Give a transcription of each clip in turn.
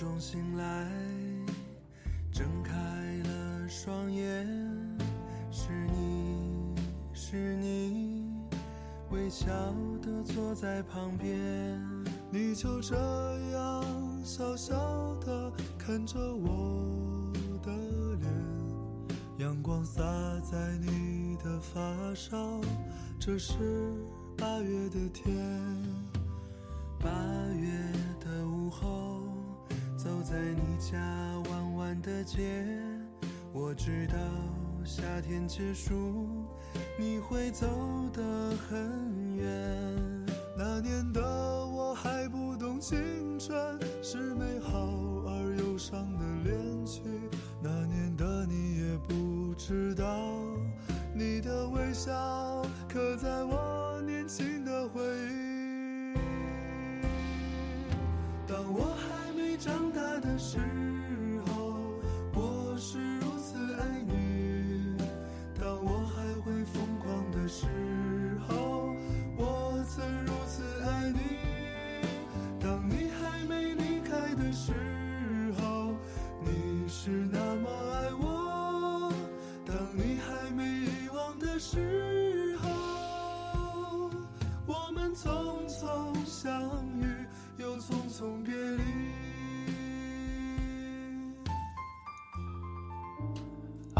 中醒来，睁开了双眼，是你是你，微笑的坐在旁边，你就这样笑笑的看着我的脸，阳光洒在你的发梢，这是八月的天，夏天结束，你会走得很远。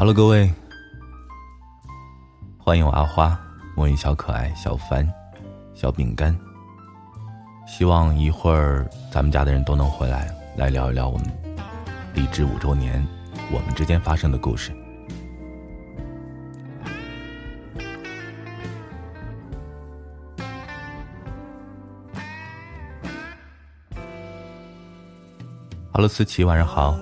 Hello，各位，欢迎我阿花、魔芋小可爱、小凡、小饼干。希望一会儿咱们家的人都能回来，来聊一聊我们励志五周年我们之间发生的故事。Hello，思琪，晚上好。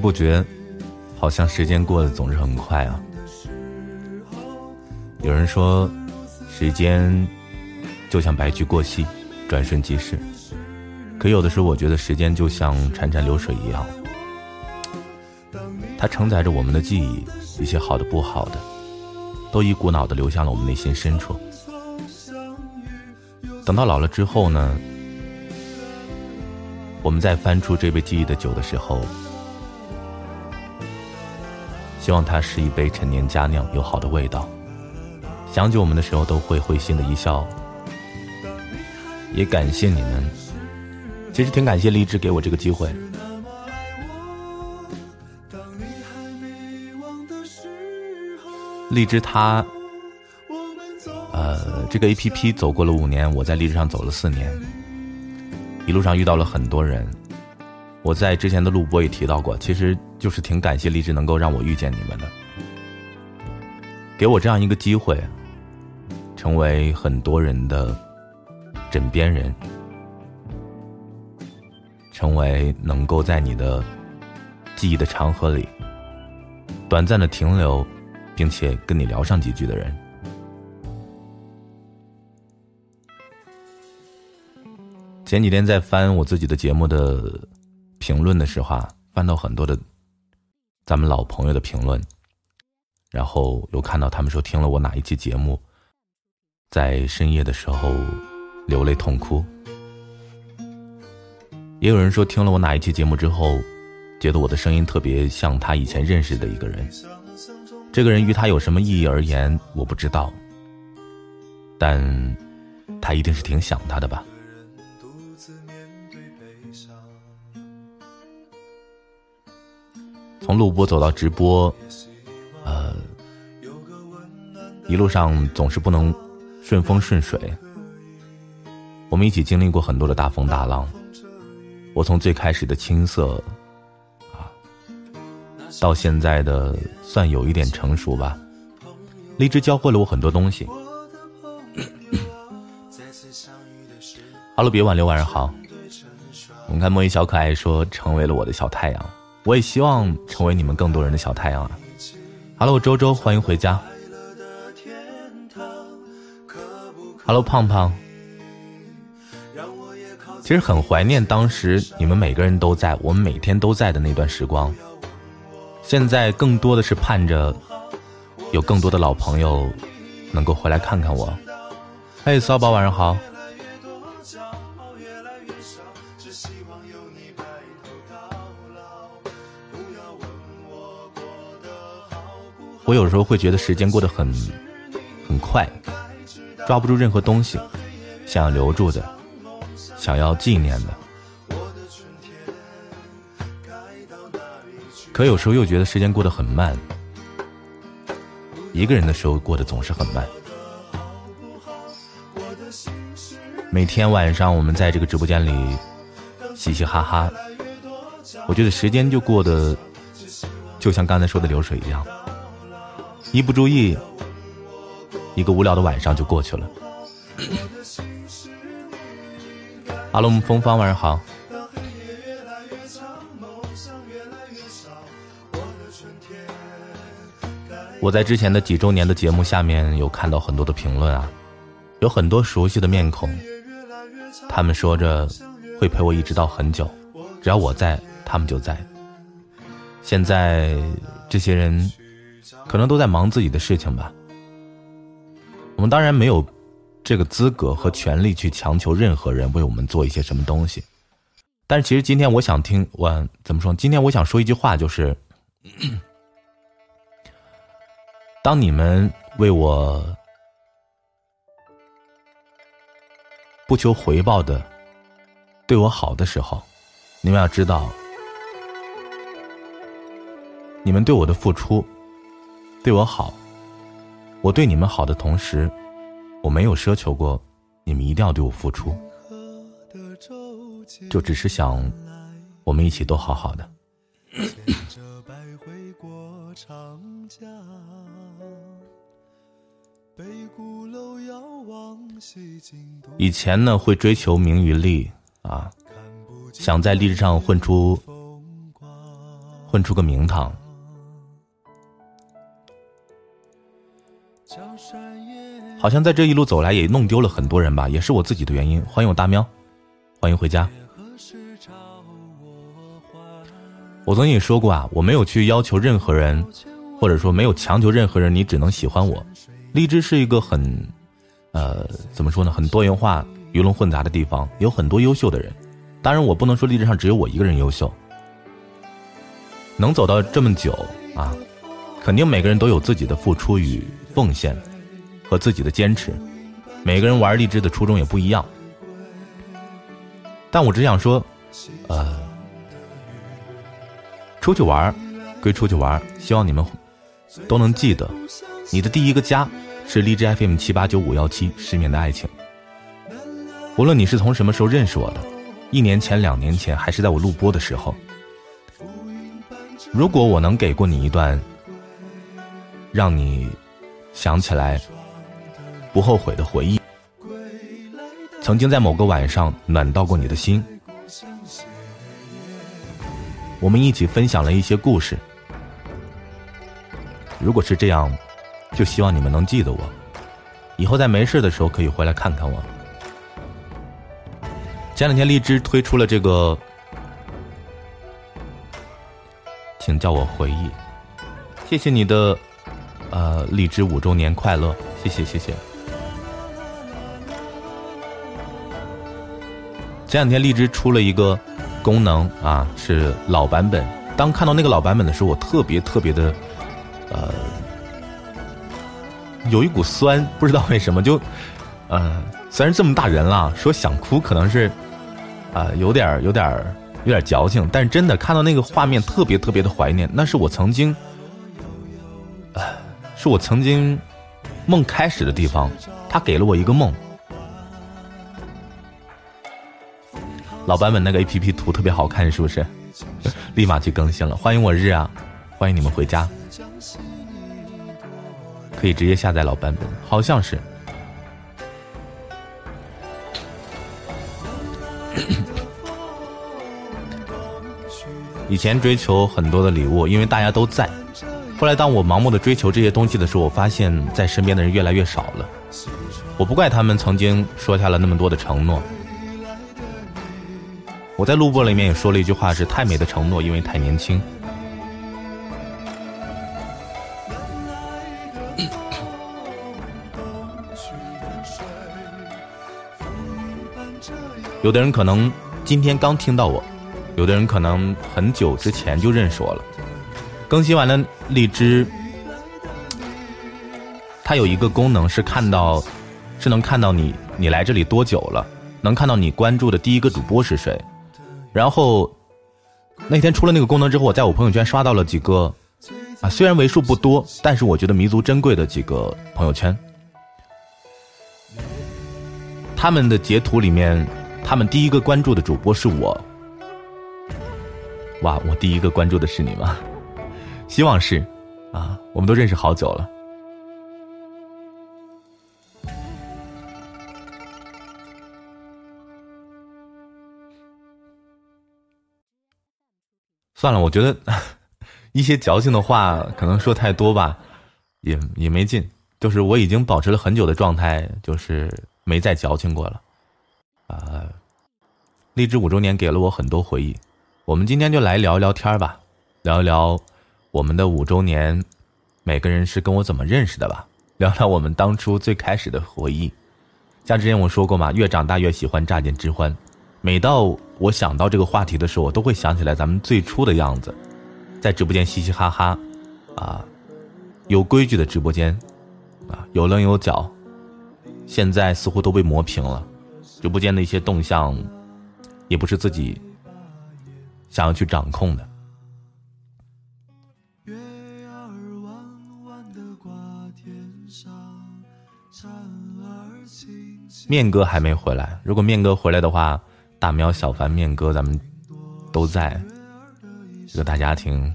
不觉，好像时间过得总是很快啊。有人说，时间就像白驹过隙，转瞬即逝。可有的时候，我觉得时间就像潺潺流水一样，它承载着我们的记忆，一些好的、不好的，都一股脑的流向了我们内心深处。等到老了之后呢，我们再翻出这杯记忆的酒的时候，希望它是一杯陈年佳酿，有好的味道。想起我们的时候，都会会心的一笑。也感谢你们，其实挺感谢荔枝给我这个机会。荔枝它，呃，这个 A P P 走过了五年，我在荔枝上走了四年，一路上遇到了很多人。我在之前的录播也提到过，其实就是挺感谢荔枝能够让我遇见你们的，给我这样一个机会，成为很多人的枕边人，成为能够在你的记忆的长河里短暂的停留，并且跟你聊上几句的人。前几天在翻我自己的节目的评论的时候啊，翻到很多的咱们老朋友的评论，然后又看到他们说听了我哪一期节目，在深夜的时候流泪痛哭。也有人说听了我哪一期节目之后，觉得我的声音特别像他以前认识的一个人。这个人于他有什么意义而言，我不知道，但他一定是挺想他的吧。从录播走到直播，呃，一路上总是不能顺风顺水。我们一起经历过很多的大风大浪，我从最开始的青涩，啊，到现在的算有一点成熟吧。荔枝教会了我很多东西，Hello，别挽留，晚上好。我们看莫一小可爱说成为了我的小太阳，我也希望成为你们更多人的小太阳啊。Hello，周周，欢迎回家。Hello，胖胖。其实很怀念当时你们每个人都在，我们每天都在的那段时光。现在更多的是盼着有更多的老朋友能够回来看看我。嘿，骚宝，晚上好。我有时候会觉得时间过得很很快，抓不住任何东西，想要留住的，想要纪念的。可有时候又觉得时间过得很慢，一个人的时候过得总是很慢。每天晚上我们在这个直播间里嘻嘻哈哈，我觉得时间就过得就像刚才说的流水一样。一不注意，一个无聊的晚上就过去了。哈喽，风芳，晚上好。我在之前的几周年的节目下面有看到很多的评论啊，有很多熟悉的面孔，他们说着会陪我一直到很久，只要我在，他们就在。现在这些人。可能都在忙自己的事情吧。我们当然没有这个资格和权利去强求任何人为我们做一些什么东西。但是，其实今天我想听，我怎么说？今天我想说一句话，就是：当你们为我不求回报的对我好的时候，你们要知道，你们对我的付出。对我好，我对你们好的同时，我没有奢求过你们一定要对我付出，就只是想我们一起都好好的。以前呢，会追求名与利啊，想在历史上混出混出个名堂。好像在这一路走来也弄丢了很多人吧，也是我自己的原因。欢迎我大喵，欢迎回家。我曾经也说过啊，我没有去要求任何人，或者说没有强求任何人，你只能喜欢我。荔枝是一个很，呃，怎么说呢，很多元化、鱼龙混杂的地方，有很多优秀的人。当然，我不能说荔枝上只有我一个人优秀。能走到这么久啊，肯定每个人都有自己的付出与。奉献和自己的坚持，每个人玩荔枝的初衷也不一样。但我只想说，呃，出去玩归出去玩，希望你们都能记得，你的第一个家是荔枝 FM 七八九五幺七失眠的爱情。无论你是从什么时候认识我的，一年前、两年前，还是在我录播的时候，如果我能给过你一段，让你。想起来，不后悔的回忆，曾经在某个晚上暖到过你的心。我们一起分享了一些故事。如果是这样，就希望你们能记得我，以后在没事的时候可以回来看看我。前两天荔枝推出了这个，请叫我回忆，谢谢你的。呃，荔枝五周年快乐！谢谢谢谢。前两天荔枝出了一个功能啊，是老版本。当看到那个老版本的时候，我特别特别的，呃，有一股酸，不知道为什么就，呃，虽然这么大人了，说想哭可能是，啊，有点有点有点矫情，但是真的看到那个画面，特别特别的怀念。那是我曾经。是我曾经梦开始的地方，他给了我一个梦。老版本那个 A P P 图特别好看，是不是？立马去更新了。欢迎我日啊！欢迎你们回家。可以直接下载老版本，好像是。以前追求很多的礼物，因为大家都在。后来当我盲目的追求这些东西的时候，我发现在身边的人越来越少了。我不怪他们曾经说下了那么多的承诺。我在录播里面也说了一句话：是太美的承诺，因为太年轻。有的人可能今天刚听到我，有的人可能很久之前就认识我了。更新完了荔枝，它有一个功能是看到，是能看到你你来这里多久了，能看到你关注的第一个主播是谁。然后那天出了那个功能之后，我在我朋友圈刷到了几个啊，虽然为数不多，但是我觉得弥足珍贵的几个朋友圈，他们的截图里面。他们第一个关注的主播是我，哇！我第一个关注的是你吗？希望是，啊，我们都认识好久了。算了，我觉得 一些矫情的话可能说太多吧，也也没劲。就是我已经保持了很久的状态，就是没再矫情过了。啊，荔枝五周年给了我很多回忆，我们今天就来聊一聊天吧，聊一聊我们的五周年，每个人是跟我怎么认识的吧，聊聊我们当初最开始的回忆。像之前我说过嘛，越长大越喜欢乍见之欢。每到我想到这个话题的时候，我都会想起来咱们最初的样子，在直播间嘻嘻哈哈，啊，有规矩的直播间，啊，有棱有角，现在似乎都被磨平了。直播间的一些动向，也不是自己想要去掌控的。面哥还没回来，如果面哥回来的话，大喵、小凡、面哥，咱们都在这个大家庭。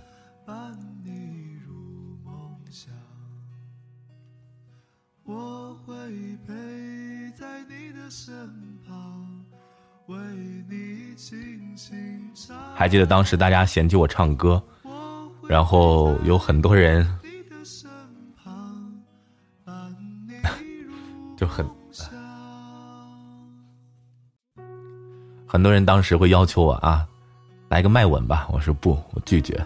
还记得当时大家嫌弃我唱歌，然后有很多人很多人当时会要求我啊，来个麦吻吧，我说不，我拒绝。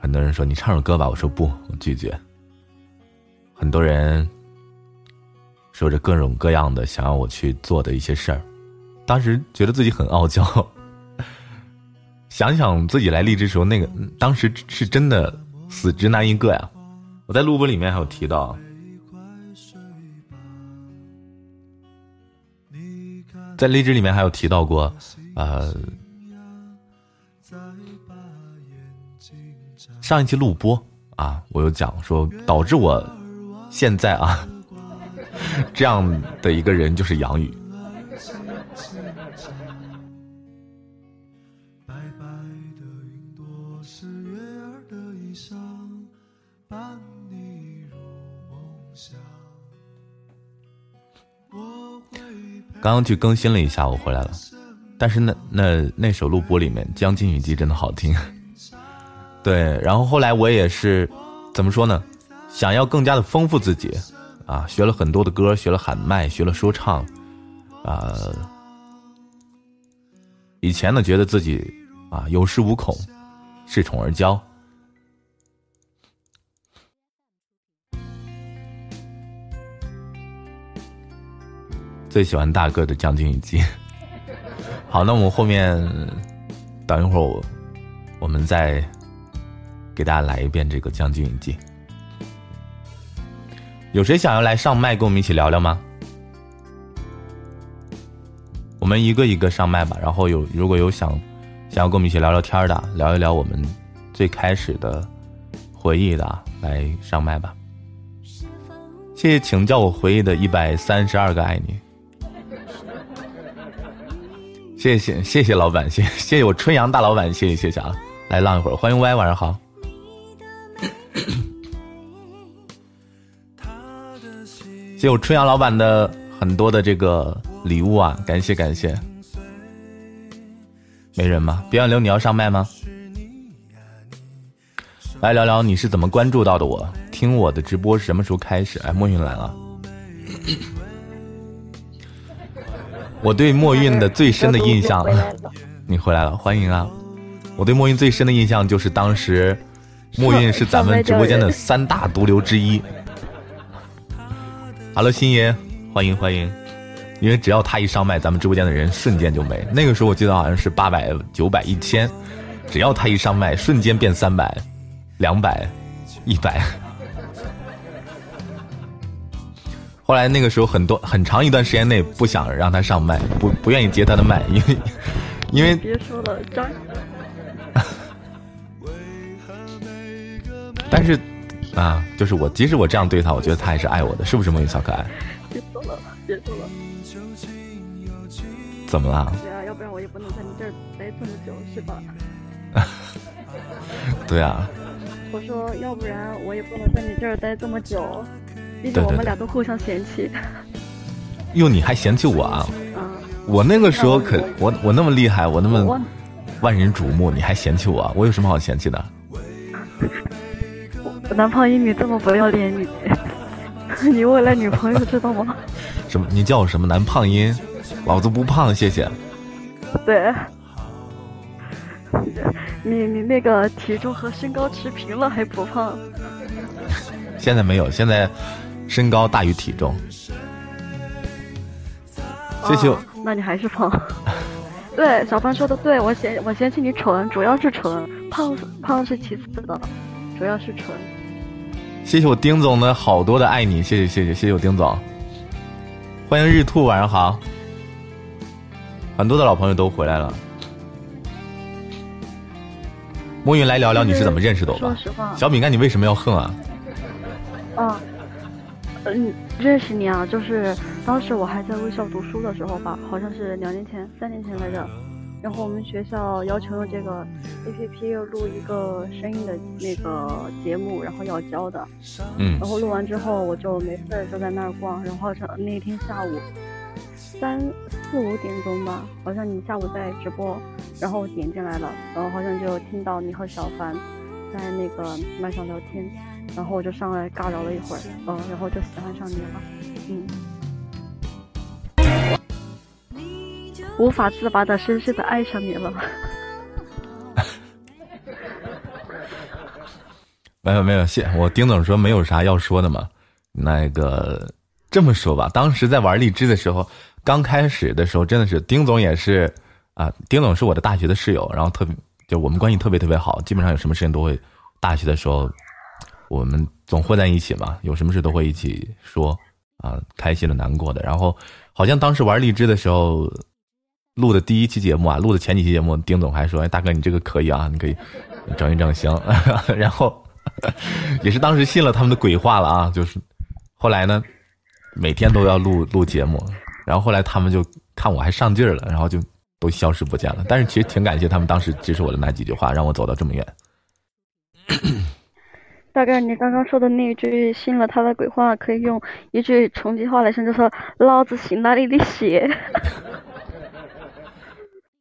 很多人说你唱首歌吧，我说不，我拒绝。很多人说着各种各样的想要我去做的一些事儿，当时觉得自己很傲娇。想想自己来荔枝时候，那个当时是真的死直男一个呀！我在录播里面还有提到，在荔枝里面还有提到过，呃，上一期录播啊，我有讲说导致我现在啊 这样的一个人就是杨宇。刚刚去更新了一下，我回来了，但是那那那首录播里面《将进雨季》真的好听，对。然后后来我也是怎么说呢？想要更加的丰富自己啊，学了很多的歌，学了喊麦，学了说唱，啊。以前呢，觉得自己啊有恃无恐，恃宠而骄。最喜欢大哥的《将军一记》。好，那我们后面等一会儿，我我们再给大家来一遍这个《将军一记》。有谁想要来上麦跟我们一起聊聊吗？我们一个一个上麦吧。然后有如果有想想要跟我们一起聊聊天的，聊一聊我们最开始的回忆的，来上麦吧。谢谢，请叫我回忆的一百三十二个爱你。谢谢谢谢老板，谢谢谢我春阳大老板，谢谢谢谢啊！来浪一会儿，欢迎 Y，晚上好。谢谢我春阳老板的很多的这个礼物啊，感谢感谢。没人吗？别忘留，你要上麦吗？来聊聊你是怎么关注到的我？听我的直播是什么时候开始？哎，莫云来了。我对墨韵的最深的印象，你回来了，欢迎啊！我对墨韵最深的印象就是当时，墨韵是咱们直播间的三大毒瘤之一。Hello，心爷，欢迎欢迎！因为只要他一上麦，咱们直播间的人瞬间就没。那个时候我记得好像是八百、九百、一千，只要他一上麦，瞬间变三百、两百、一百。后来那个时候很多很长一段时间内不想让他上麦，不不愿意接他的麦，因为因为别说了，张。但是。啊，就是我，即使我这样对他，我觉得他也是爱我的，是不是，梦云小可爱？别说了，别说了。怎么了？对啊，要不然我也不能在你这儿待这么久，是吧？对啊。我说，要不然我也不能在你这儿待这么久，毕竟我们俩都互相嫌弃。哟，你还嫌弃我啊？嗯。我那个时候可我我那么厉害，我那么万人瞩目，你还嫌弃我？我有什么好嫌弃的？我男胖音，你这么不要脸，你 你为了女朋友知道吗？什么？你叫我什么男胖音？老子不胖，谢谢。对，你你那个体重和身高持平了还不胖？现在没有，现在身高大于体重。谢谢。那你还是胖。对，小芳说的对，我嫌我嫌弃你蠢，主要是蠢，胖胖是其次的，主要是蠢。谢谢我丁总的好多的爱你，谢谢谢谢谢谢我丁总，欢迎日兔，晚上好，很多的老朋友都回来了。莫云来聊聊你是怎么认识的吧？说实话，小饼干你为什么要恨啊？啊，嗯，认识你啊，就是当时我还在卫校读书的时候吧，好像是两年前、三年前来着。然后我们学校要求用这个 A P P 录一个声音的那个节目，然后要交的。嗯。然后录完之后，我就没事就在那儿逛。然后那天下午三四五点钟吧，好像你下午在直播，然后我点进来了，然后好像就听到你和小凡在那个麦上聊天，然后我就上来尬聊了一会儿，嗯，然后就喜欢上你了，嗯。无法自拔的深深的爱上你了。没有没有，谢我丁总说没有啥要说的嘛。那个这么说吧，当时在玩荔枝的时候，刚开始的时候真的是丁总也是啊，丁总是我的大学的室友，然后特别就我们关系特别特别好，基本上有什么事情都会，大学的时候我们总混在一起嘛，有什么事都会一起说啊，开心的难过的。然后好像当时玩荔枝的时候。录的第一期节目啊，录的前几期节目，丁总还说：“哎，大哥，你这个可以啊，你可以整一整，行。”然后 也是当时信了他们的鬼话了啊，就是后来呢，每天都要录录节目，然后后来他们就看我还上劲儿了，然后就都消失不见了。但是其实挺感谢他们当时支持我的那几句话，让我走到这么远。大哥，你刚刚说的那一句信了他的鬼话，可以用一句重庆话来说，就说“老子信了你的邪 ”。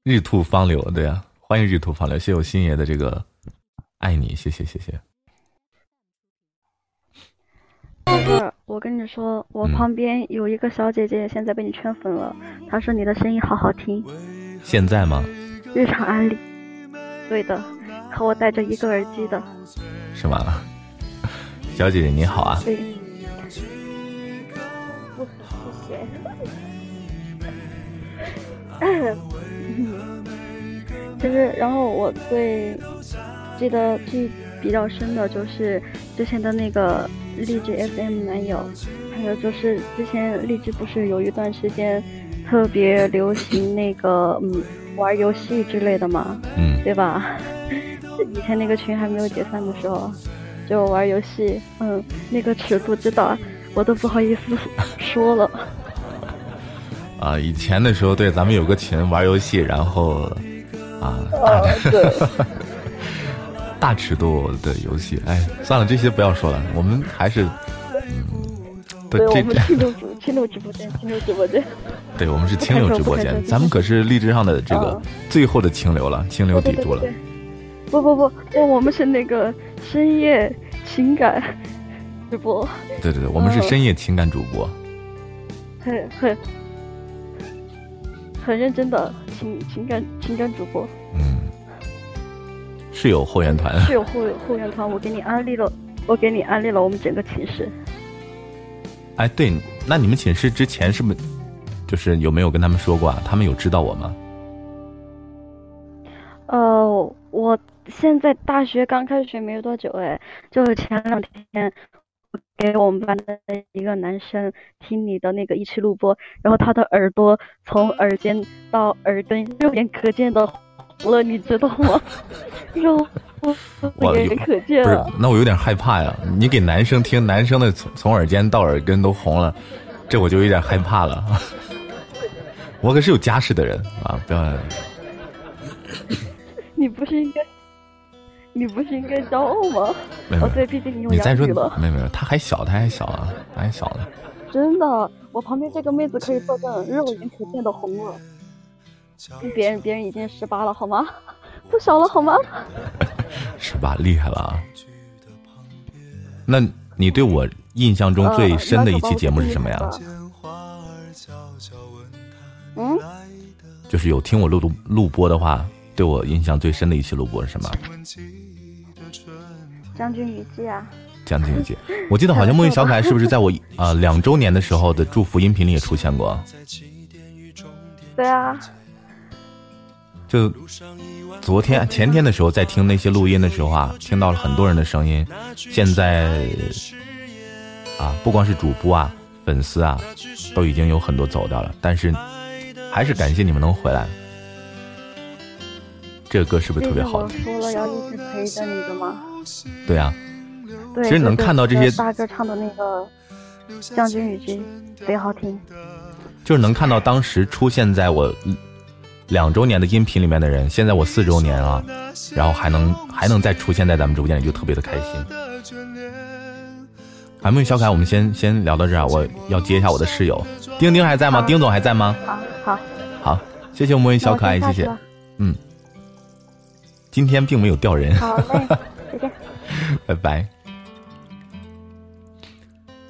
日兔方流，对呀，欢迎日兔方流，谢谢我星爷的这个爱你，谢谢谢谢。宝贝儿，我跟你说，我旁边有一个小姐姐，现在被你圈粉了。她说你的声音好好听。现在吗？日常安利。对的，和我戴着一个耳机的。是吗？小姐姐你好啊。对。不 谢谢。其实，然后我最记得记比较深的就是之前的那个励志 FM 男友，还有就是之前励志不是有一段时间特别流行那个嗯玩游戏之类的嘛，嗯，对吧？以前那个群还没有解散的时候，就玩游戏，嗯，那个尺度知道，我都不好意思说了。啊，以前的时候，对，咱们有个群玩游戏，然后，啊，大尺度的游戏，哎，算了，这些不要说了，我们还是，嗯，对，我们进入进入直播间，进入直播间。对我们是清流直播间，咱们可是励志上的这个最后的清流了，清流砥柱了。不不不不，我们是那个深夜情感直播。对对对，我们是深夜情感主播。很很很认真的情情感情感主播。嗯，是有后援团。是有后后援团，我给你安利了，我给你安利了我们整个寝室。哎，对，那你们寝室之前是不是就是有没有跟他们说过啊？他们有知道我吗？呃，我。现在大学刚开学没有多久，哎，就是前两天给我们班的一个男生听你的那个一期录播，然后他的耳朵从耳尖到耳根肉眼可见的红了，你知道吗？肉眼可见。不是，那我有点害怕呀。你给男生听，男生的从从耳尖到耳根都红了，这我就有点害怕了。我可是有家室的人啊，不要。你不是应该？你不是应该骄傲吗？哦，对，毕竟你有你再说，没有没有，他还小，他还小啊，他还小呢。真的，我旁边这个妹子可以作证，肉眼可见的红了。别人别人已经十八了，好吗？不小了，好吗？十八厉害了啊！那你对我印象中最深的一期节目是什么呀？嗯，就是有听我录录录播的话。对我印象最深的一期录播是什么？将军雨季啊！将军雨季，我记得好像梦云小可爱是不是在我啊两周年的时候的祝福音频里也出现过？对啊。就昨天前天的时候在听那些录音的时候啊，听到了很多人的声音。现在啊，不光是主播啊，粉丝啊，都已经有很多走掉了。但是还是感谢你们能回来。这个歌是不是特别好？我说了要一直陪着你的吗？对啊，对，其实能看到这些大哥唱的那个《将军与君》贼好听。就是能看到当时出现在我两周年的音频里面的人，现在我四周年了，然后还能还能再出现在咱们直播间里，就特别的开心。还没有小凯，我们先先聊到这儿，我要接一下我的室友，丁丁还在吗？丁总还在吗？好，好，好，谢谢我们小可爱，谢谢，嗯。今天并没有掉人。好嘞，再见。拜拜。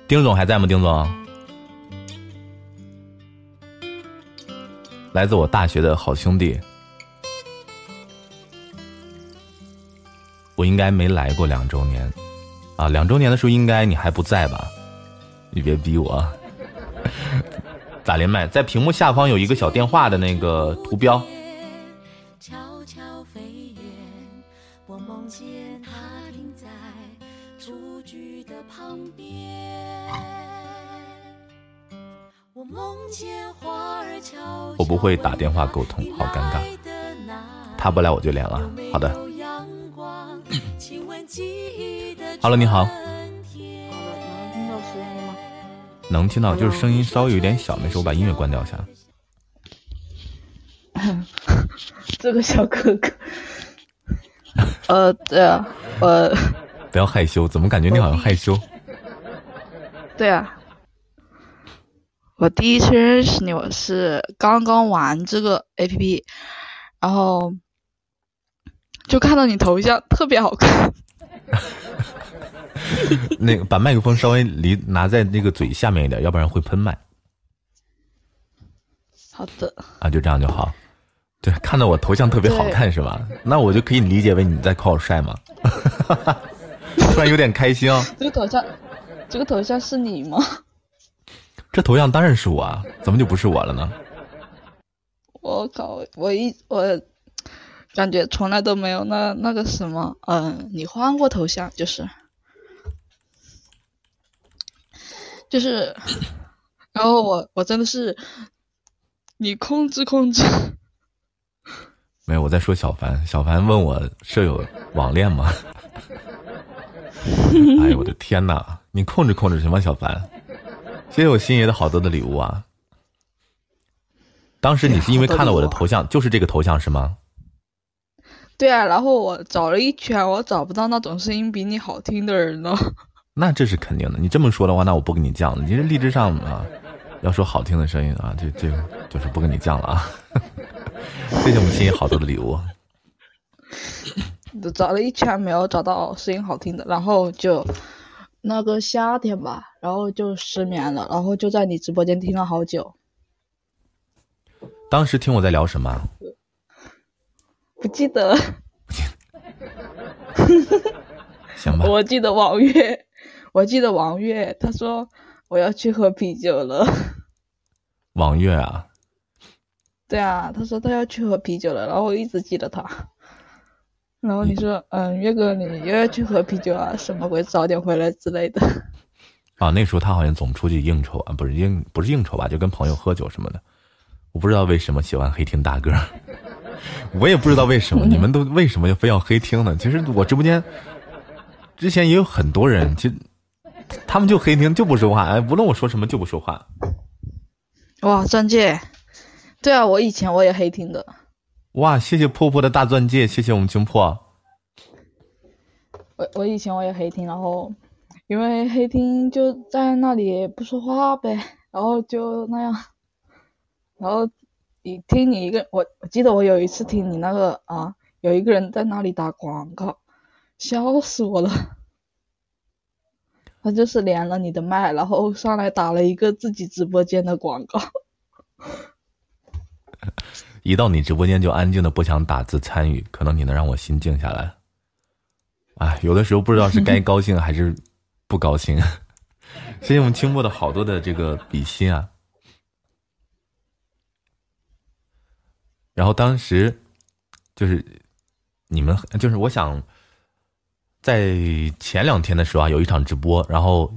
丁总还在吗？丁总，来自我大学的好兄弟，我应该没来过两周年啊。两周年的时候，应该你还不在吧？你别逼我。咋连麦？在屏幕下方有一个小电话的那个图标。我不会打电话沟通，好尴尬。他不来我就连了。好的。Hello，你好。好的，能听到声音吗？能听到，就是声音稍微有点小，没事，我把音乐关掉一下。这个小哥哥。呃，对啊，呃。不要害羞，怎么感觉你好像害羞？对啊。我第一次认识你，我是刚刚玩这个 A P P，然后就看到你头像特别好看。那个把麦克风稍微离拿在那个嘴下面一点，要不然会喷麦。好的。啊，就这样就好。对，看到我头像特别好看是吧？那我就可以理解为你在夸我帅吗？突然有点开心哦。这个头像，这个头像是你吗？这头像当然是我啊，怎么就不是我了呢？我靠，我一我感觉从来都没有那那个什么，嗯，你换过头像就是，就是，然后我我真的是，你控制控制。没有，我在说小凡，小凡问我舍友网恋吗？哎呦我的天哪，你控制控制行吗，小凡？谢谢我星爷的好多的礼物啊！当时你是因为看了我的头像，就是这个头像是吗？对啊，然后我找了一圈，我找不到那种声音比你好听的人了。那这是肯定的，你这么说的话，那我不跟你犟了。你这励志上啊，要说好听的声音啊，这这个就是不跟你犟了啊。谢谢我们星爷好多的礼物。找了一圈没有找到声音好听的，然后就那个夏天吧，然后就失眠了，然后就在你直播间听了好久。当时听我在聊什么？不记得。行吧。我记得王月，我记得王月，他说我要去喝啤酒了。王月啊。对啊，他说他要去喝啤酒了，然后我一直记得他。然后你说，嗯，月哥，你又要去喝啤酒啊？什么鬼？早点回来之类的。啊，那时候他好像总出去应酬啊，不是应不是应酬吧，就跟朋友喝酒什么的。我不知道为什么喜欢黑听大哥，我也不知道为什么你们都 为什么就非要黑听呢？其实我直播间之前也有很多人，其实他们就黑听就不说话，哎，无论我说什么就不说话。哇，钻戒，对啊，我以前我也黑听的。哇，谢谢破破的大钻戒，谢谢我们青破。我我以前我也黑听，然后因为黑听就在那里不说话呗，然后就那样，然后你听你一个，我我记得我有一次听你那个啊，有一个人在那里打广告，笑死我了。他就是连了你的麦，然后上来打了一个自己直播间的广告。一到你直播间就安静的不想打字参与，可能你能让我心静下来。哎，有的时候不知道是该高兴还是不高兴。谢谢我们清墨的好多的这个比心啊。然后当时就是你们就是我想在前两天的时候啊，有一场直播，然后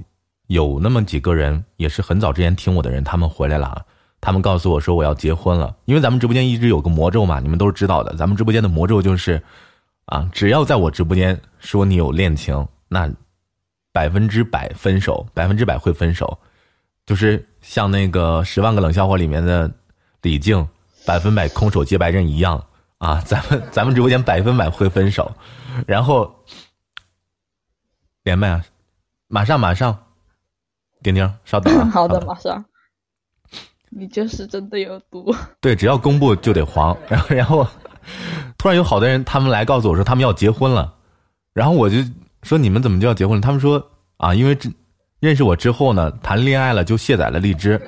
有那么几个人也是很早之前听我的人，他们回来了啊。他们告诉我说我要结婚了，因为咱们直播间一直有个魔咒嘛，你们都是知道的。咱们直播间的魔咒就是，啊，只要在我直播间说你有恋情，那百分之百分手，百分之百会分手，就是像那个《十万个冷笑话》里面的李静，百分百空手接白刃一样啊。咱们咱们直播间百分百会分手，然后连麦啊，马上马上，丁丁稍等啊，好的，马上。你就是真的有毒。对，只要公布就得黄。然后，然后突然有好多人，他们来告诉我说他们要结婚了。然后我就说你们怎么就要结婚了？他们说啊，因为这认识我之后呢，谈恋爱了就卸载了荔枝，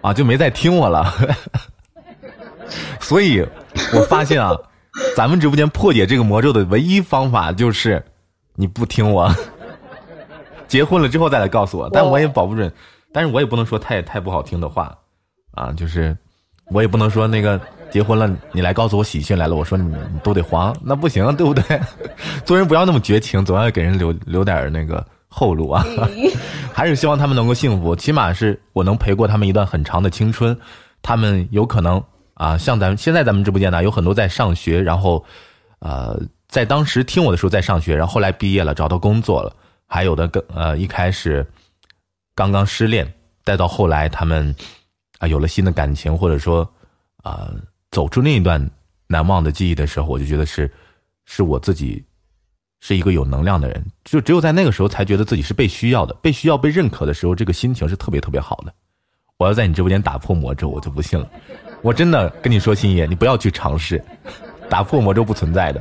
啊，就没再听我了。所以我发现啊，咱们直播间破解这个魔咒的唯一方法就是你不听我，结婚了之后再来告诉我。但我也保不准，但是我也不能说太太不好听的话。啊，就是我也不能说那个结婚了，你来告诉我喜讯来了，我说你都得黄，那不行，对不对？做人不要那么绝情，总要给人留留点那个后路啊。还是希望他们能够幸福，起码是我能陪过他们一段很长的青春。他们有可能啊，像咱们现在咱们直播间呢，有很多在上学，然后呃，在当时听我的时候在上学，然后后来毕业了，找到工作了，还有的跟呃一开始刚刚失恋，再到后来他们。啊，有了新的感情，或者说，啊，走出那一段难忘的记忆的时候，我就觉得是，是我自己，是一个有能量的人。就只有在那个时候，才觉得自己是被需要的，被需要、被认可的时候，这个心情是特别特别好的。我要在你直播间打破魔咒，我就不信了。我真的跟你说，星爷，你不要去尝试，打破魔咒不存在的。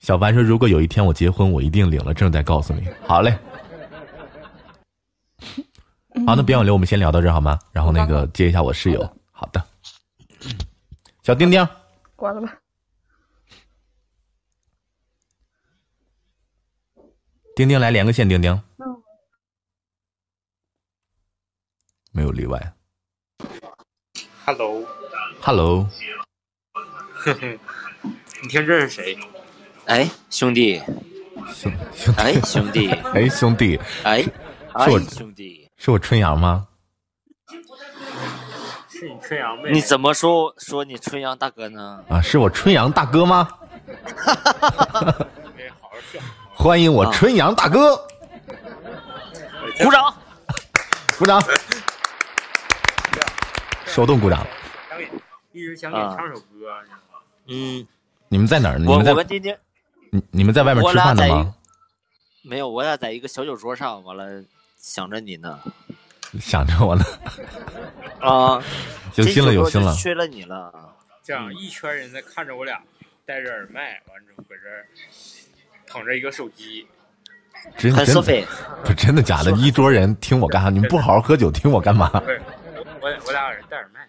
小凡说，如果有一天我结婚，我一定领了证再告诉你。好嘞。好，那别挽留，我们先聊到这好吗？然后那个接一下我室友。好的，小丁丁，关了吧。丁丁来连个线，丁丁。没有例外。Hello，Hello。呵呵，你听这是谁？哎，兄弟。兄兄。哎，兄弟。哎，兄弟。哎，哎兄弟。是我春阳吗？是你春阳妹？你怎么说说你春阳大哥呢？啊，是我春阳大哥吗？欢迎我春阳大哥！鼓掌！鼓掌！手动鼓掌！一直想给唱首歌。嗯。你们在哪儿？我我们今天。你你们在外面吃饭呢吗？没有，我俩在一个小酒桌上，完了。想着你呢，想着我呢。啊，有心了，有心了。缺了你了。这样一圈人在看着我俩戴着耳麦，完之后搁这儿捧着一个手机。真真不真的假的？一桌人听我干啥？你们不好好喝酒，听我干嘛？我我俩戴耳麦。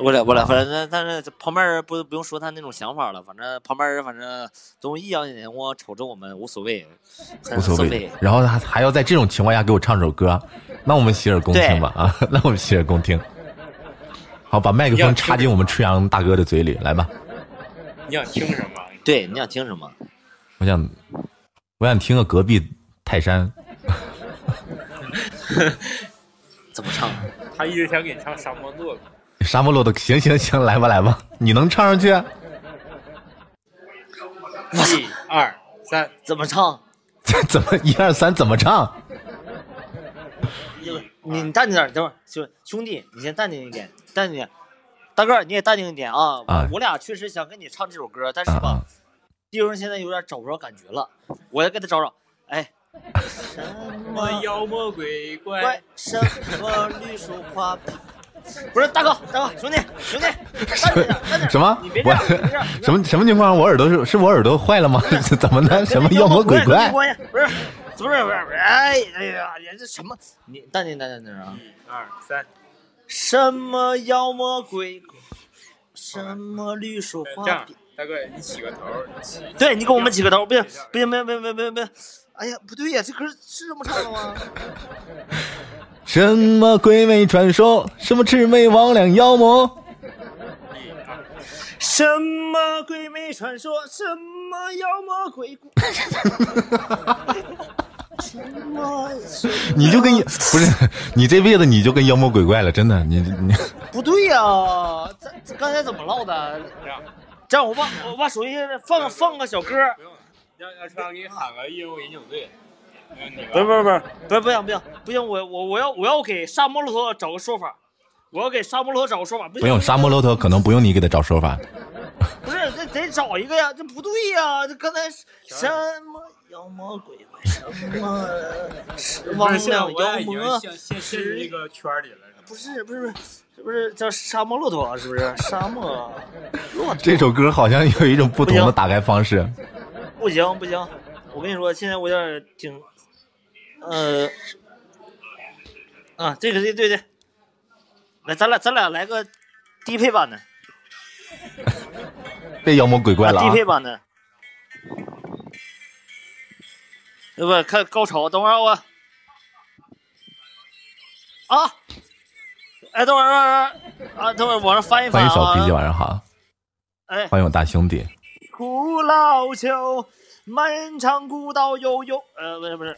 我俩我俩，反正但是旁边人不不用说他那种想法了，反正旁边人反正都异样眼光瞅着我们无所谓，无所谓。然后还还要在这种情况下给我唱首歌，那我们洗耳恭听吧啊！那我们洗耳恭听。好，把麦克风插进我们春阳大哥的嘴里，来吧。你想听什么？对，你想听什么？我想，我想听个隔壁泰山。怎么唱？他一直想给你唱沙漠骆驼。沙漠骆驼，行行行，来吧来吧，你能唱上去？一二三，怎么唱？怎么一二三怎么唱？你你淡定点，等会儿兄兄弟，你先淡定一点，淡定点。大个你也淡定一点啊！我俩确实想跟你唱这首歌，但是吧，弟兄现在有点找不着感觉了，我要给他找找。哎，什么妖魔鬼怪？什么绿树花？不是大哥，大哥，兄弟，兄弟，什么？你别这样，什么什么情况？我耳朵是是我耳朵坏了吗？怎么的？什么妖魔鬼怪？不是，不是，不是，不是，哎，哎呀，这什么？你淡定，淡定点啊！一二三，什么妖魔鬼怪？什么绿树花？大哥，你起个头。对你给我们起个头，不行，不行，不行，不行，不行，不行。哎呀，不对呀，这歌是这么唱的吗？什么鬼魅传说？什么魑魅魍魉妖魔？什么鬼魅传说？什么妖魔鬼怪？什么？你就跟不是你这辈子你就跟妖魔鬼怪了，真的，你你不对呀？这刚才怎么唠的？这样，这样，我把我把手机放放个小歌。要要唱给你喊个一人饮酒醉，不不不不不行不行不行我我我要我要给沙漠骆驼找个说法，我要给沙漠骆驼找个说法。不用沙漠骆驼可能不用你给他找说法。不是这得找一个呀，这不对呀，这刚才什么妖魔鬼怪什么王魉妖魔是一个圈里了。不是不是不是是不是叫沙漠骆驼是不是沙漠骆驼？这首歌好像有一种不同的打开方式。不行不行，我跟你说，现在我有点挺，呃，啊，这个对对对，来，咱俩咱俩来个低配版的，别妖魔鬼怪了啊！低配版的，要不看高潮？等会儿我，啊，哎，等会儿啊，等会儿往上翻一翻啊！欢迎小脾气，晚上好。哎，欢迎我大兄弟。古老丘，漫长古道悠悠。呃，不是不是，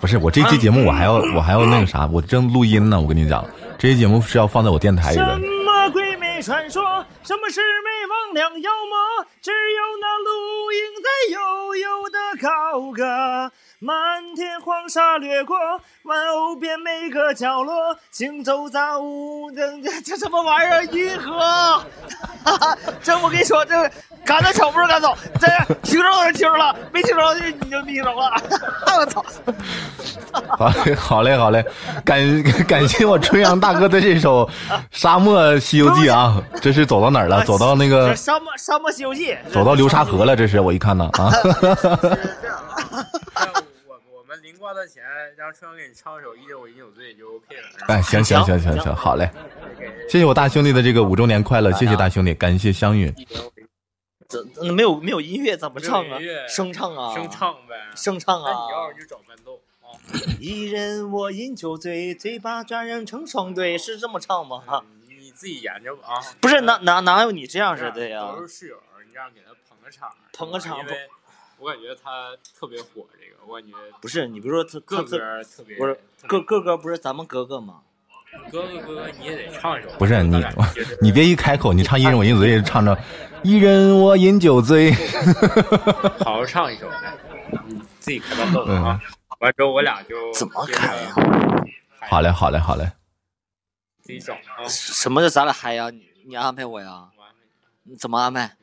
不是我这期节目我还要我还要那个啥，我正录音呢。我跟你讲，这期节目是要放在我电台里的。什么鬼魅传说？什么魑魅魍魉妖魔？只有那鹿鹰在悠悠的高歌。漫天黄沙掠过，万偶遍每个角落，行走在无人这这什么玩意儿？银河，哈哈！这我跟你说，这赶得巧不是赶走，这听着了听着了，没听着就你就听着了。我操！好嘞，好嘞，好嘞，感感谢我春阳大哥的这首《沙漠西游记》啊，这是走到哪儿了？走到那个沙漠沙漠西游记，走到流沙河了。这是我一看呢啊。我我们零挂的钱，让春阳给你唱首《一我饮酒醉》就 OK 了。哎，行行行行行，好嘞，谢谢我大兄弟的这个五周年快乐，谢谢大兄弟，感谢相遇。这没有没有音乐怎么唱啊？声唱啊？声唱呗，声唱啊！那你要就找伴奏啊。一人我饮酒醉，醉把佳人成双对，是这么唱吗？自己研究吧啊。不是哪哪哪有你这样式的呀？都是室友，你这样给他捧个场，捧个场。我感觉他特别火，这个我感觉不是你，不是说他哥哥特别不是个个个不是咱们哥哥吗？哥哥哥哥你也得唱一首。不是你，你别一开口，你唱一人我饮酒醉，唱着 一人我饮酒醉，好好唱一首，自己开伴奏啊。完之后我俩就怎么开呀？好嘞，好嘞，好嘞。自己找啊。什么叫咱俩嗨呀？你你安排我呀？你怎么安排？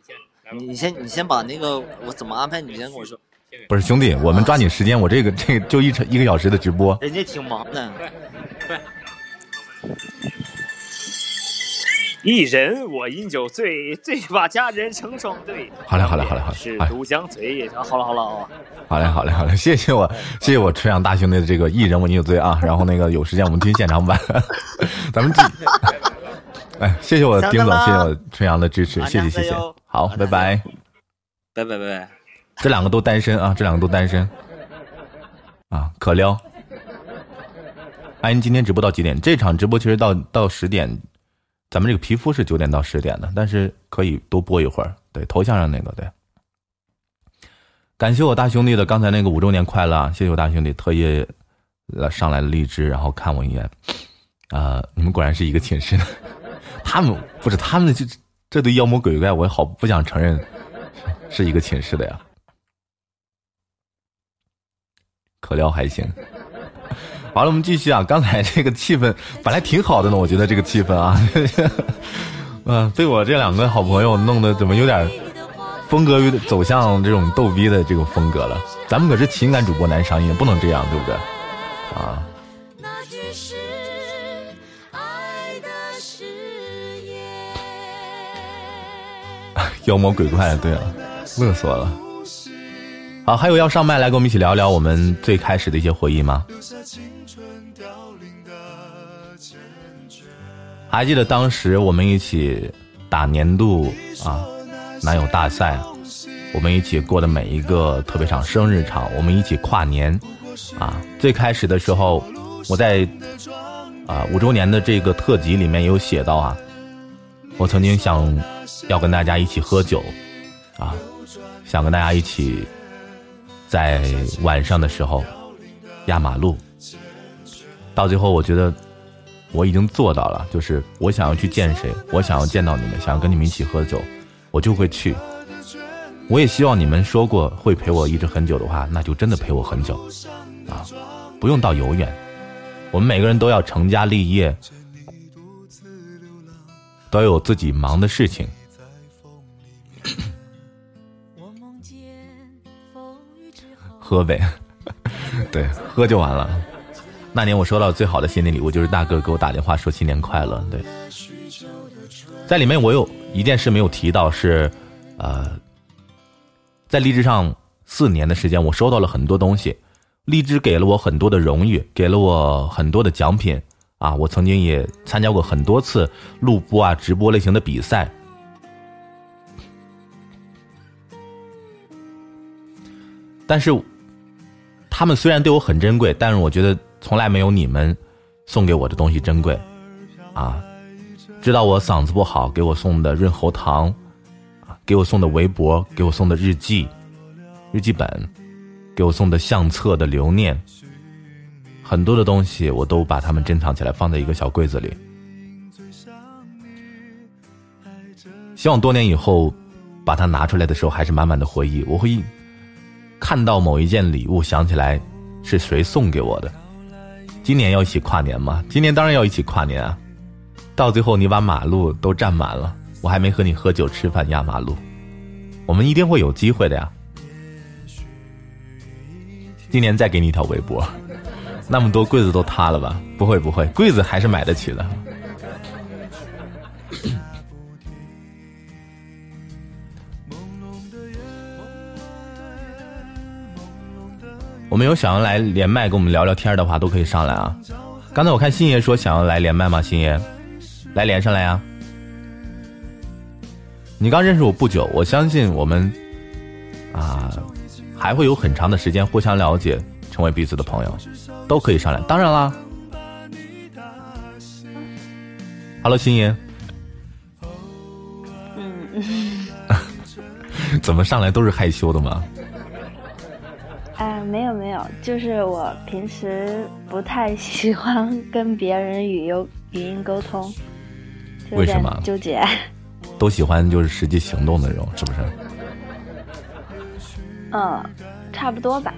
你你先你先把那个我怎么安排？你先跟我说。不是兄弟，我们抓紧时间，我这个这个就一一个小时的直播。人家挺忙的。对，一人我饮酒醉，醉把佳人成双对。好嘞好嘞好嘞好嘞哎是独相随。啊，好了好了啊，好嘞，好嘞，好嘞，谢谢我，谢谢我春阳大兄弟的这个一人我饮酒醉啊，然后那个有时间我们听现场版，咱们继，哎，谢谢我丁总，谢谢我春阳的支持，谢谢谢谢，好，拜拜，拜拜拜拜。这两个都单身啊，这两个都单身，啊，可撩。阿英今天直播到几点？这场直播其实到到十点，咱们这个皮肤是九点到十点的，但是可以多播一会儿。对，头像上那个对。感谢我大兄弟的刚才那个五周年快乐！谢谢我大兄弟特意来上来了荔枝，然后看我一眼。啊、你们果然是一个寝室的。他们不是他们这这对妖魔鬼怪，我也好不想承认是一个寝室的呀。可撩还行。好了，我们继续啊！刚才这个气氛本来挺好的呢，我觉得这个气氛啊，嗯、被我这两个好朋友弄得怎么有点风格有点走向这种逗逼的这种风格了。咱们可是情感主播难商业，不能这样，对不对？啊，那只是爱的誓言。妖魔鬼怪，对了，乐死我了。好，还有要上麦来跟我们一起聊聊我们最开始的一些回忆吗？还记得当时我们一起打年度啊男友大赛，我们一起过的每一个特别场、生日场，我们一起跨年啊。最开始的时候，我在啊五周年的这个特辑里面有写到啊，我曾经想要跟大家一起喝酒啊，想跟大家一起在晚上的时候压马路。到最后，我觉得我已经做到了，就是我想要去见谁，我想要见到你们，想要跟你们一起喝酒，我就会去。我也希望你们说过会陪我一直很久的话，那就真的陪我很久，啊，不用到永远。我们每个人都要成家立业，都有自己忙的事情。喝呗，对，喝就完了。那年我收到最好的新年礼物就是大哥给我打电话说新年快乐。对，在里面我有一件事没有提到是，呃，在励志上四年的时间，我收到了很多东西，励志给了我很多的荣誉，给了我很多的奖品啊。我曾经也参加过很多次录播啊、直播类型的比赛。但是，他们虽然对我很珍贵，但是我觉得从来没有你们送给我的东西珍贵，啊，知道我嗓子不好，给我送的润喉糖，给我送的围脖，给我送的日记、日记本，给我送的相册的留念，很多的东西我都把它们珍藏起来，放在一个小柜子里。希望多年以后，把它拿出来的时候，还是满满的回忆。我会看到某一件礼物，想起来是谁送给我的。今年要一起跨年吗？今年当然要一起跨年啊！到最后你把马路都占满了，我还没和你喝酒吃饭压马路，我们一定会有机会的呀！今年再给你一条围脖，那么多柜子都塌了吧？不会不会，柜子还是买得起的。我们有想要来连麦跟我们聊聊天的话，都可以上来啊。刚才我看星爷说想要来连麦吗？星爷，来连上来呀。你刚认识我不久，我相信我们啊还会有很长的时间互相了解，成为彼此的朋友，都可以上来。当然啦，Hello，星爷，嗯，怎么上来都是害羞的吗？哎，没有没有，就是我平时不太 喜欢跟别人语音语音沟通，为什么纠结。都喜欢就是实际行动的那种，是不是？嗯，差不多吧。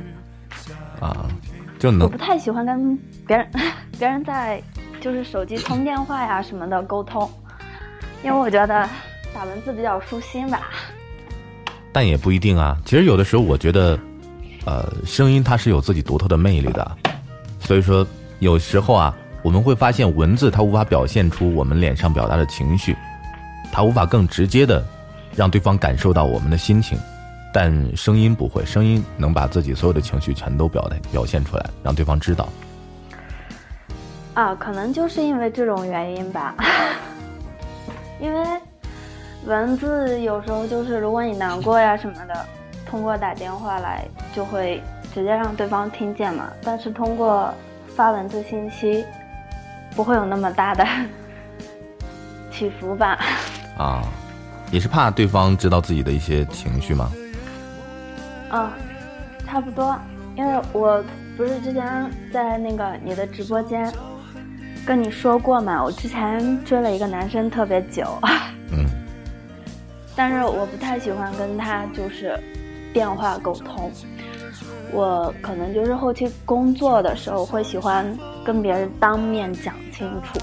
啊，就能我不太喜欢跟别人 别人在就是手机通电话呀什么的沟通，因为我觉得打文字比较舒心吧。但也不一定啊。其实有的时候，我觉得，呃，声音它是有自己独特的魅力的，所以说有时候啊，我们会发现文字它无法表现出我们脸上表达的情绪，它无法更直接的让对方感受到我们的心情，但声音不会，声音能把自己所有的情绪全都表达表现出来，让对方知道。啊，可能就是因为这种原因吧，因为文字有时候就是如果你难过呀什么的，通过打电话来就会直接让对方听见嘛，但是通过发文字信息，不会有那么大的 起伏吧。啊，也是怕对方知道自己的一些情绪吗？啊，差不多，因为我不是之前在那个你的直播间跟你说过嘛，我之前追了一个男生特别久，嗯，但是我不太喜欢跟他就是电话沟通，我可能就是后期工作的时候会喜欢跟别人当面讲清楚，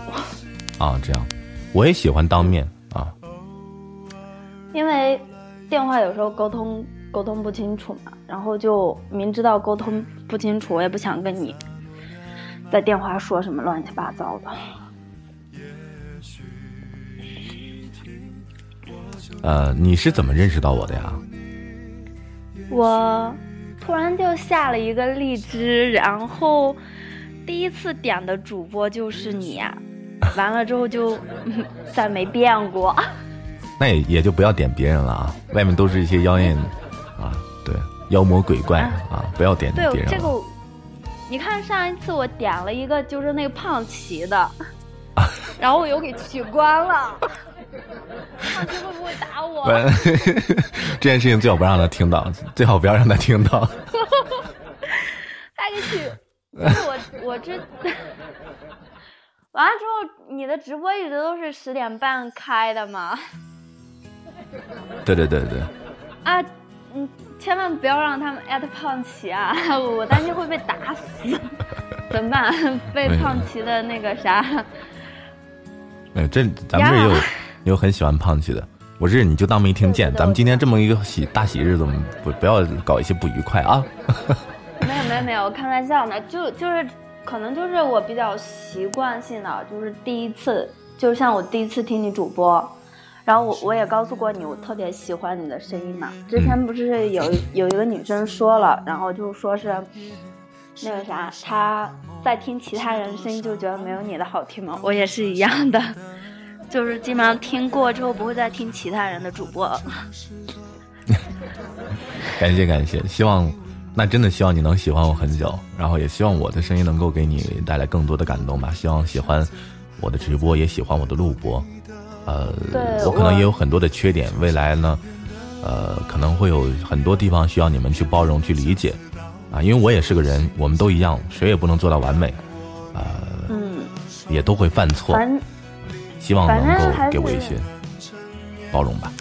啊，这样，我也喜欢当面啊，因为电话有时候沟通沟通不清楚嘛，然后就明知道沟通不清楚，我也不想跟你在电话说什么乱七八糟的。呃，你是怎么认识到我的呀？我突然就下了一个荔枝，然后第一次点的主播就是你呀、完了之后就嗯 再没变过。那也也就不要点别人了啊，外面都是一些妖艳啊，对，妖魔鬼怪啊，不要点对别人了。这个，你看上一次我点了一个就是那个胖琪的，然后我又给取关了。胖琪会不会打我？这件事情最好不让他听到，最好不要让他听到。他给取，就是我我这。完了之后，你的直播一直都是十点半开的吗？对对对对，啊，嗯，千万不要让他们艾特胖琪啊！我担心会被打死，怎么办？被胖琪的那个啥，哎，这咱们这有有很喜欢胖琪的，我日你就当没听见。咱们今天这么一个喜大喜日子，我们不不要搞一些不愉快啊。没有没有没有，我开玩笑呢，就就是可能就是我比较习惯性的，就是第一次，就像我第一次听你主播，然后我我也告诉过你，我特别喜欢你的声音嘛。之前不是有有一个女生说了，然后就说是那个啥，她在听其他人声音就觉得没有你的好听嘛。我也是一样的，就是基本上听过之后不会再听其他人的主播了。感谢感谢，希望那真的希望你能喜欢我很久，然后也希望我的声音能够给你带来更多的感动吧。希望喜欢我的直播，也喜欢我的录播。呃，我可能也有很多的缺点，未来呢，呃，可能会有很多地方需要你们去包容、去理解啊，因为我也是个人，我们都一样，谁也不能做到完美，呃，嗯，也都会犯错，反希望能够给我一些包容吧。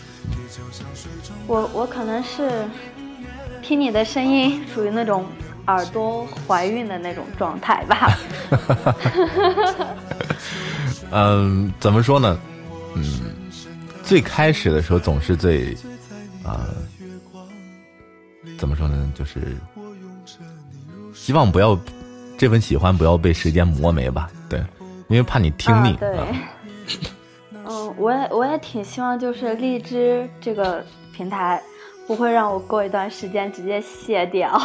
我我可能是听你的声音属于那种耳朵怀孕的那种状态吧。嗯，怎么说呢？嗯，最开始的时候总是最，啊、怎么说呢？就是希望不要这份喜欢不要被时间磨没吧。对，因为怕你听腻。啊、对，嗯，我也我也挺希望就是荔枝这个平台不会让我过一段时间直接卸掉。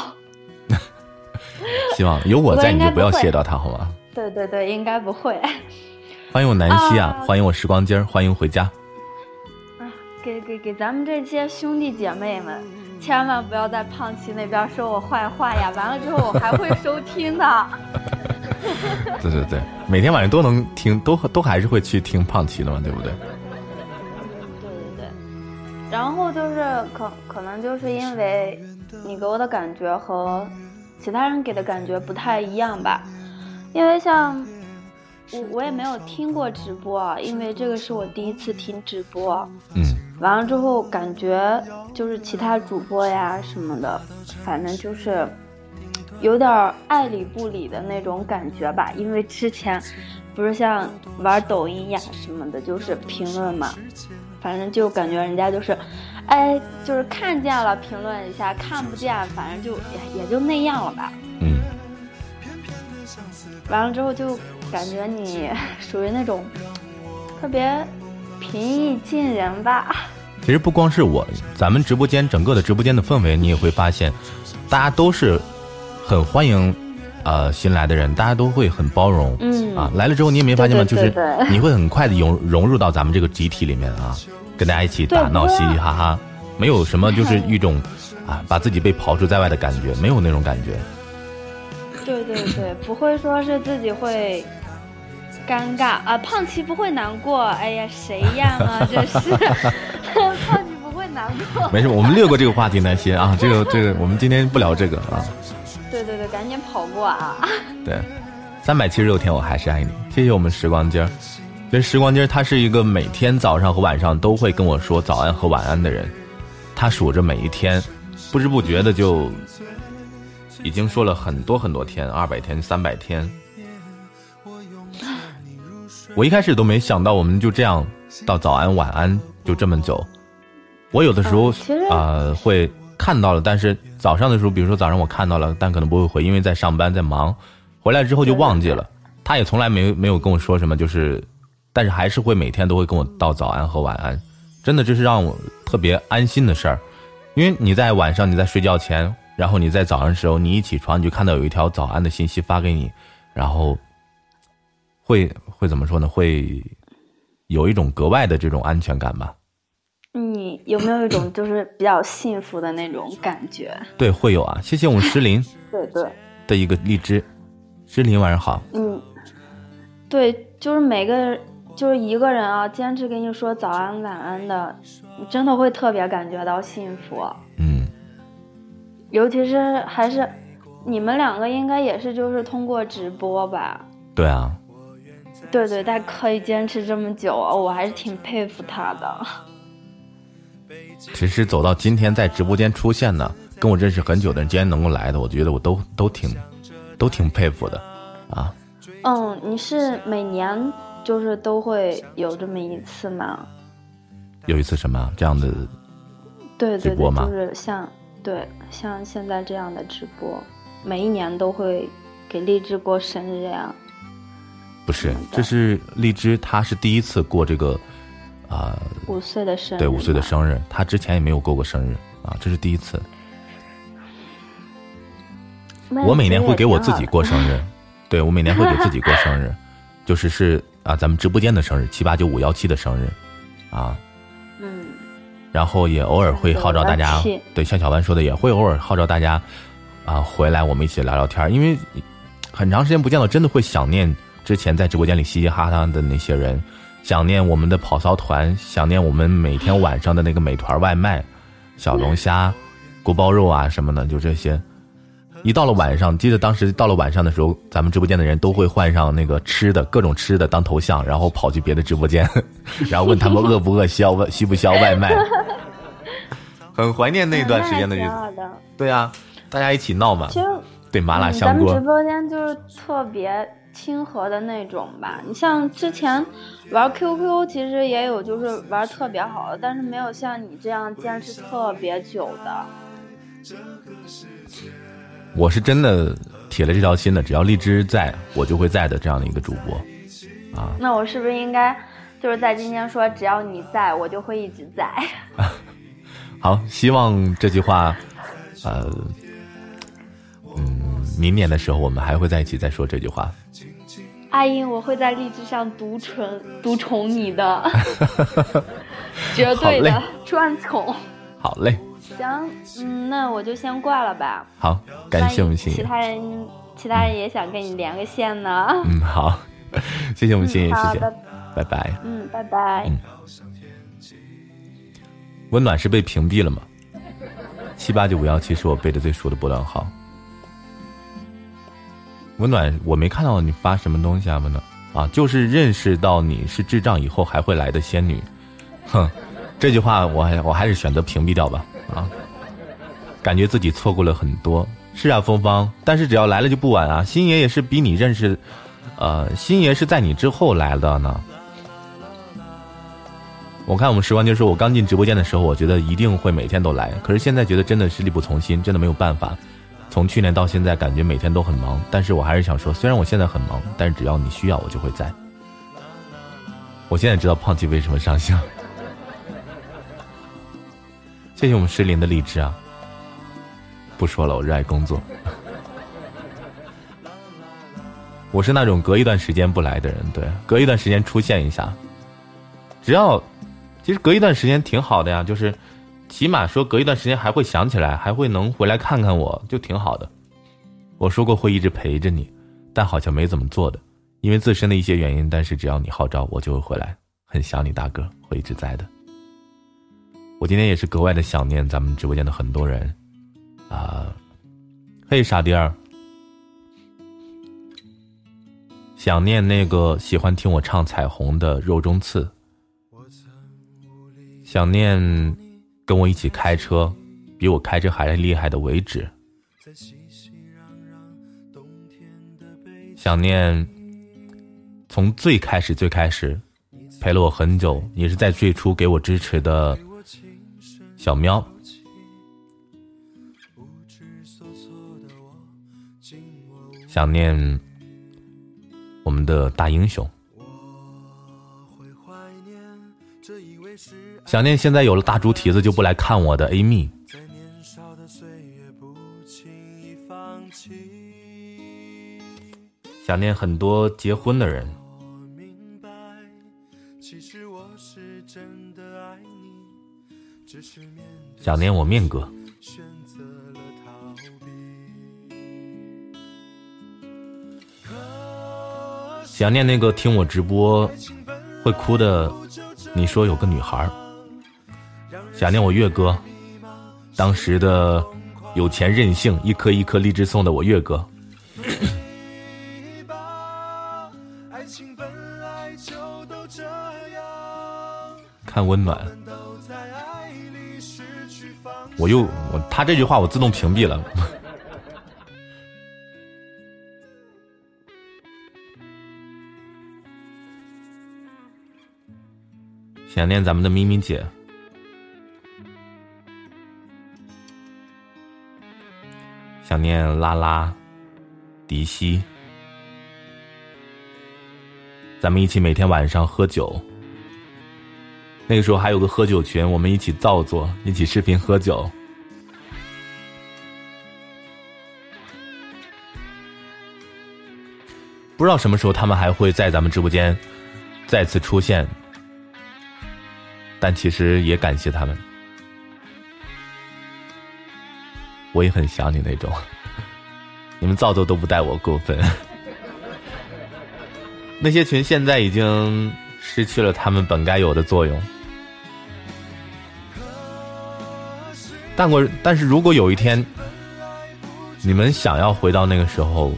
希望有我在，你就不要卸掉它，好吗？对对对，应该不会。欢迎我南希啊，啊欢迎我时光机儿，欢迎回家。啊，给给给咱们这些兄弟姐妹们，千万不要在胖琪那边说我坏话呀！完了之后我还会收听的。对对对，每天晚上都能听，都都还是会去听胖琪的嘛，对不对？对对对，然后就是可可能就是因为你给我的感觉和其他人给的感觉不太一样吧，因为像我我也没有听过直播啊，因为这个是我第一次听直播，嗯，完了之后感觉就是其他主播呀什么的，反正就是有点儿爱理不理的那种感觉吧。因为之前不是像玩抖音呀什么的，就是评论嘛，反正就感觉人家就是，哎，就是看见了评论一下，看不见反正就也也就那样了吧。嗯，完了之后就感觉你属于那种特别平易近人吧。其实不光是我，咱们直播间整个的直播间的氛围，你也会发现，大家都是很欢迎，呃，新来的人，大家都会很包容，嗯啊，来了之后你也没发现吗？对就是你会很快的融融入到咱们这个集体里面啊，跟大家一起打闹嘻嘻哈哈，没有什么就是一种 啊把自己被刨除在外的感觉，没有那种感觉。对对对，不会说是自己会尴尬啊，胖琪不会难过。哎呀，谁呀嘛，这是 胖琪不会难过。没事，我们略过这个话题呢，先啊，这个这个，我们今天不聊这个啊。对对对，赶紧跑过啊！对，三百七十六天我还是爱你，谢谢我们时光机儿。这时光机儿他是一个每天早上和晚上都会跟我说早安和晚安的人，他数着每一天，不知不觉的就已经说了很多很多天，二百天、三百天。我一开始都没想到，我们就这样到早安晚安就这么久。我有的时候啊、会看到了，但是早上的时候，比如说早上我看到了，但可能不会回，因为在上班在忙，回来之后就忘记了。他也从来没没有跟我说什么，就是，但是还是会每天都会跟我道早安和晚安，真的这是让我特别安心的事儿，因为你在晚上你在睡觉前，然后你在早上的时候，你一起床你就看到有一条早安的信息发给你，然后会会怎么说呢？会有一种格外的这种安全感吧。你有没有一种就是比较幸福的那种感觉？对，会有啊。谢谢我们石林对对，的一个荔枝，石林晚上好。嗯，对，就是每个就是一个人啊，坚持跟你说早安晚安的，你真的会特别感觉到幸福。嗯，尤其是还是你们两个应该也是就是通过直播吧？对啊，对对，他可以坚持这么久，我还是挺佩服他的。其实走到今天在直播间出现呢，跟我认识很久的人，今天能够来的，我觉得我都都挺都挺佩服的啊。嗯，你是每年就是都会有这么一次吗？有一次什么这样的，对对对，直播吗就是像对像现在这样的直播，每一年都会给荔枝过生日呀。不是，这是荔枝，他是第一次过这个啊、五岁的生日，对五岁的。生日，他之前也没有过过生日啊，这是第一次。我每年会给我自己过生日，对我每年会给自己过生日，就是是啊，咱们直播间的生日，七八九五幺七的生日，啊，嗯，然后也偶尔会号召大家对，像小万说的，也会偶尔号召大家啊回来，我们一起聊聊天，因为很长时间不见了，真的会想念之前在直播间里嘻嘻哈哈的那些人，想念我们的跑骚团，想念我们每天晚上的那个美团外卖，小龙虾、锅包肉啊什么的，就这些。一到了晚上，记得当时到了晚上的时候，咱们直播间的人都会换上那个吃的各种吃的当头像，然后跑去别的直播间，然后问他们饿不饿，需要外需不需要外卖。很怀念那段时间的日子。对啊，大家一起闹嘛对麻辣嗯香锅咱们直。播间就是特别亲和的那种吧。你像之前玩 QQ，其实也有就是玩特别好的，但是没有像你这样坚持特别久的。我是真的铁了这条心的，只要荔枝在，我就会在的这样的一个主播啊。那我是不是应该就是在今天说，只要你在，我就会一直在？好，希望这句话，呃，嗯，明年的时候我们还会在一起再说这句话。阿英，我会在荔枝上独宠独宠你的，绝对的专宠。好嘞，行，嗯，那我就先挂了吧。好，感谢我们心其。他人，其他人也想跟你连个线呢。嗯，好，谢谢我们心野，谢谢，拜拜。嗯，拜拜。嗯温暖是被屏蔽了吗？七八九五幺七是我背的最熟的波段号。温暖，我没看到你发什么东西啊，温暖啊，就是认识到你是智障以后还会来的仙女，哼，这句话我还我还是选择屏蔽掉吧啊，感觉自己错过了很多。是啊，芬芳，但是只要来了就不晚啊。星爷也是比你认识，呃，星爷是在你之后来的呢。我看我们时光就说，我刚进直播间的时候，我觉得一定会每天都来，可是现在觉得真的是力不从心，真的没有办法。从去年到现在，感觉每天都很忙，但是我还是想说，虽然我现在很忙，但是只要你需要，我就会在。我现在知道胖琪为什么上相。谢谢我们诗林的荔枝啊！不说了，我热爱工作。我是那种隔一段时间不来的人，对，隔一段时间出现一下，只要，其实隔一段时间挺好的呀，就是起码说隔一段时间还会想起来，还会能回来看看我，就挺好的。我说过会一直陪着你，但好像没怎么做的，因为自身的一些原因。但是只要你号召，我就会回来。很想你，大哥，会一直在的。我今天也是格外的想念咱们直播间的很多人，啊，嘿，傻弟儿。想念那个喜欢听我唱《彩虹》的肉中刺，想念跟我一起开车，比我开车还厉害的为止，想念从最开始最开始陪了我很久，也是在最初给我支持的小喵，想念。我们的大英雄，想念现在有了大猪蹄子就不来看我的 Amy，想念很多结婚的人，想念我面哥。想念那个听我直播会哭的，你说有个女孩想念我月哥，当时的有钱任性，一颗一颗荔枝送的我月哥。看温暖，我又我他这句话我自动屏蔽了。想念咱们的咪咪姐，想念拉拉、迪西，咱们一起每天晚上喝酒。那个时候还有个喝酒群，我们一起造作，一起视频喝酒。不知道什么时候他们还会在咱们直播间再次出现。但其实也感谢他们，我也很想你那种。你们造作都不带我过分。那些群现在已经失去了他们本该有的作用。但我但是如果有一天你们想要回到那个时候，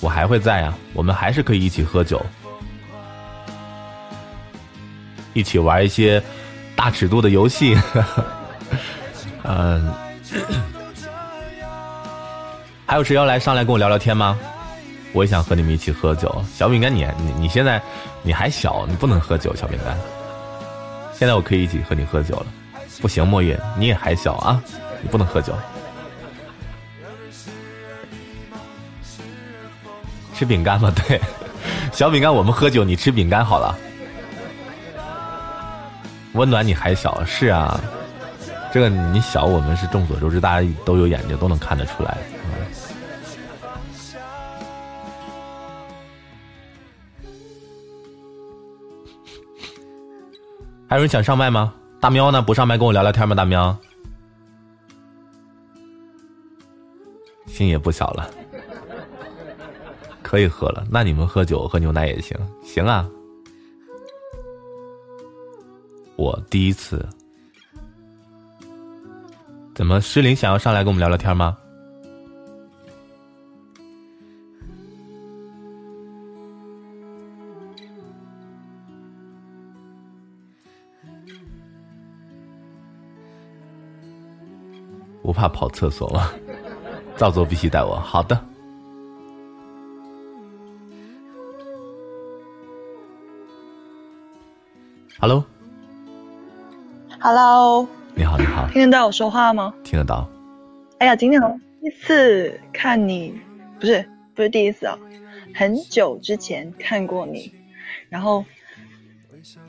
我还会在啊，我们还是可以一起喝酒。一起玩一些大尺度的游戏，嗯，还有谁要来上来跟我聊聊天吗？我也想和你们一起喝酒。小饼干，你你你现在你还小，你不能喝酒。小饼干，现在我可以一起和你喝酒了。不行，墨月，你也还小啊，你不能喝酒。吃饼干吗？对，小饼干，我们喝酒，你吃饼干好了。温暖你还小是啊，这个你小我们是众所周知，大家都有眼睛都能看得出来。还有人想上麦吗？大喵呢？不上麦跟我聊聊天吗？大喵，心也不小了，可以喝了。那你们喝酒喝牛奶也行，行啊。我第一次，怎么诗林想要上来跟我们聊聊天吗？不怕跑厕所吗？造作必须带我。好的。Hello。Hello，你好，你好，听得到我说话吗？听得到。哎呀，今天第一次看你，不是不是第一次啊，很久之前看过你，然后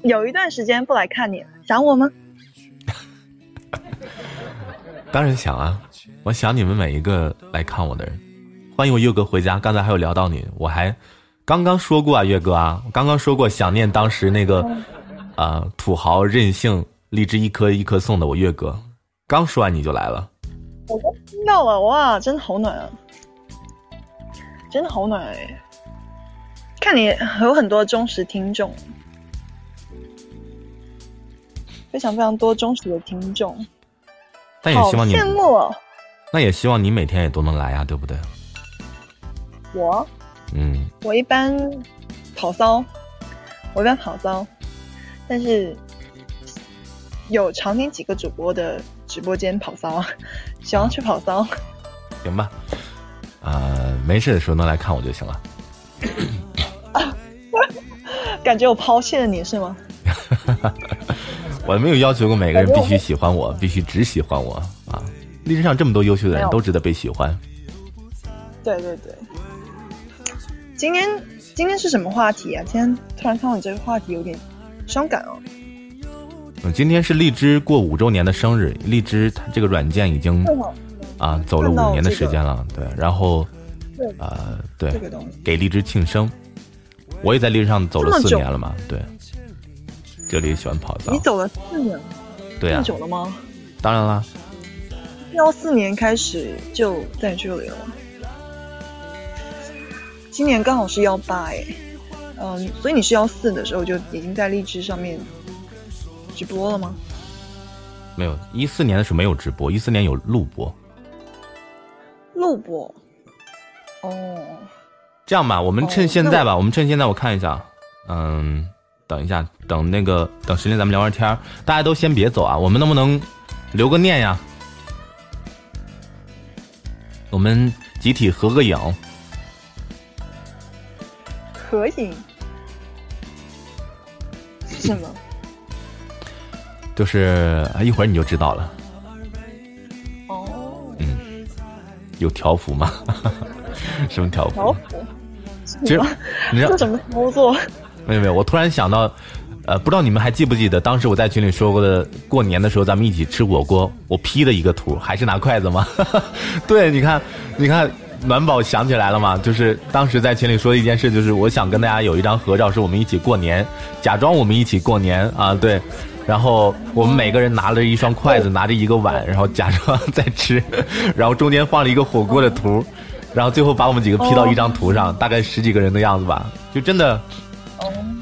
有一段时间不来看你了，想我吗？当然想啊，我想你们每一个来看我的人。欢迎我月哥回家。刚才还有聊到你，我还刚刚说过啊，月哥啊，我刚刚说过想念当时那个啊、土豪任性，荔枝一颗一颗送的我月哥。刚说完你就来了，我都听到了，哇，真的好暖啊，真的好暖哎！看你有很多忠实听众，非常非常多忠实的听众，但也希望你，羡慕哦。那也希望你每天也都能来呀、对不对？我嗯，我一般跑骚，我一般跑骚，但是有常年几个主播的直播间跑骚，喜欢去跑骚。行吧，呃，没事的时候能来看我就行了。感觉我抛弃了你是吗？我没有要求过每个人必须喜欢我，必须只喜欢我啊！历史上这么多优秀的人都值得被喜欢。对对对。今天今天是什么话题啊？今天突然看到你这个话题有点伤感哦。嗯，今天是荔枝过五周年的生日，荔枝它这个软件已经啊走了五年的时间了，对，然后对呃对给荔枝庆生，我也在荔枝上走了四年了嘛，对，这里喜欢跑骚你，走了四年了，这么对啊，久了吗？当然啦，幺四年开始就在这里了，今年刚好是幺八哎，嗯，所以你是幺四的时候就已经在荔枝上面直播了吗？没有一四年的时候没有直播，一四年有录播。录播。哦，这样吧，我们趁哦现在吧，我们趁现在我看一下，嗯，等一下，等那个等时间咱们聊会天儿大家都先别走啊，我们能不能留个念呀？我们集体合个影，合影是什么？就是啊，一会儿你就知道了。哦，有条幅吗？什么条幅？条幅。其实你知道这怎么操作？没有没有，我突然想到，呃，不知道你们还记不记得，当时我在群里说过的，过年的时候咱们一起吃火锅，我 P 的一个图，还是拿筷子吗？对，你看，你看，暖宝想起来了吗？就是当时在群里说的一件事，就是我想跟大家有一张合照，是我们一起过年，假装我们一起过年啊，对。然后我们每个人拿了一双筷子，拿着一个碗，然后假装在吃，然后中间放了一个火锅的图，然后最后把我们几个 P 到一张图上，大概十几个人的样子吧，就真的。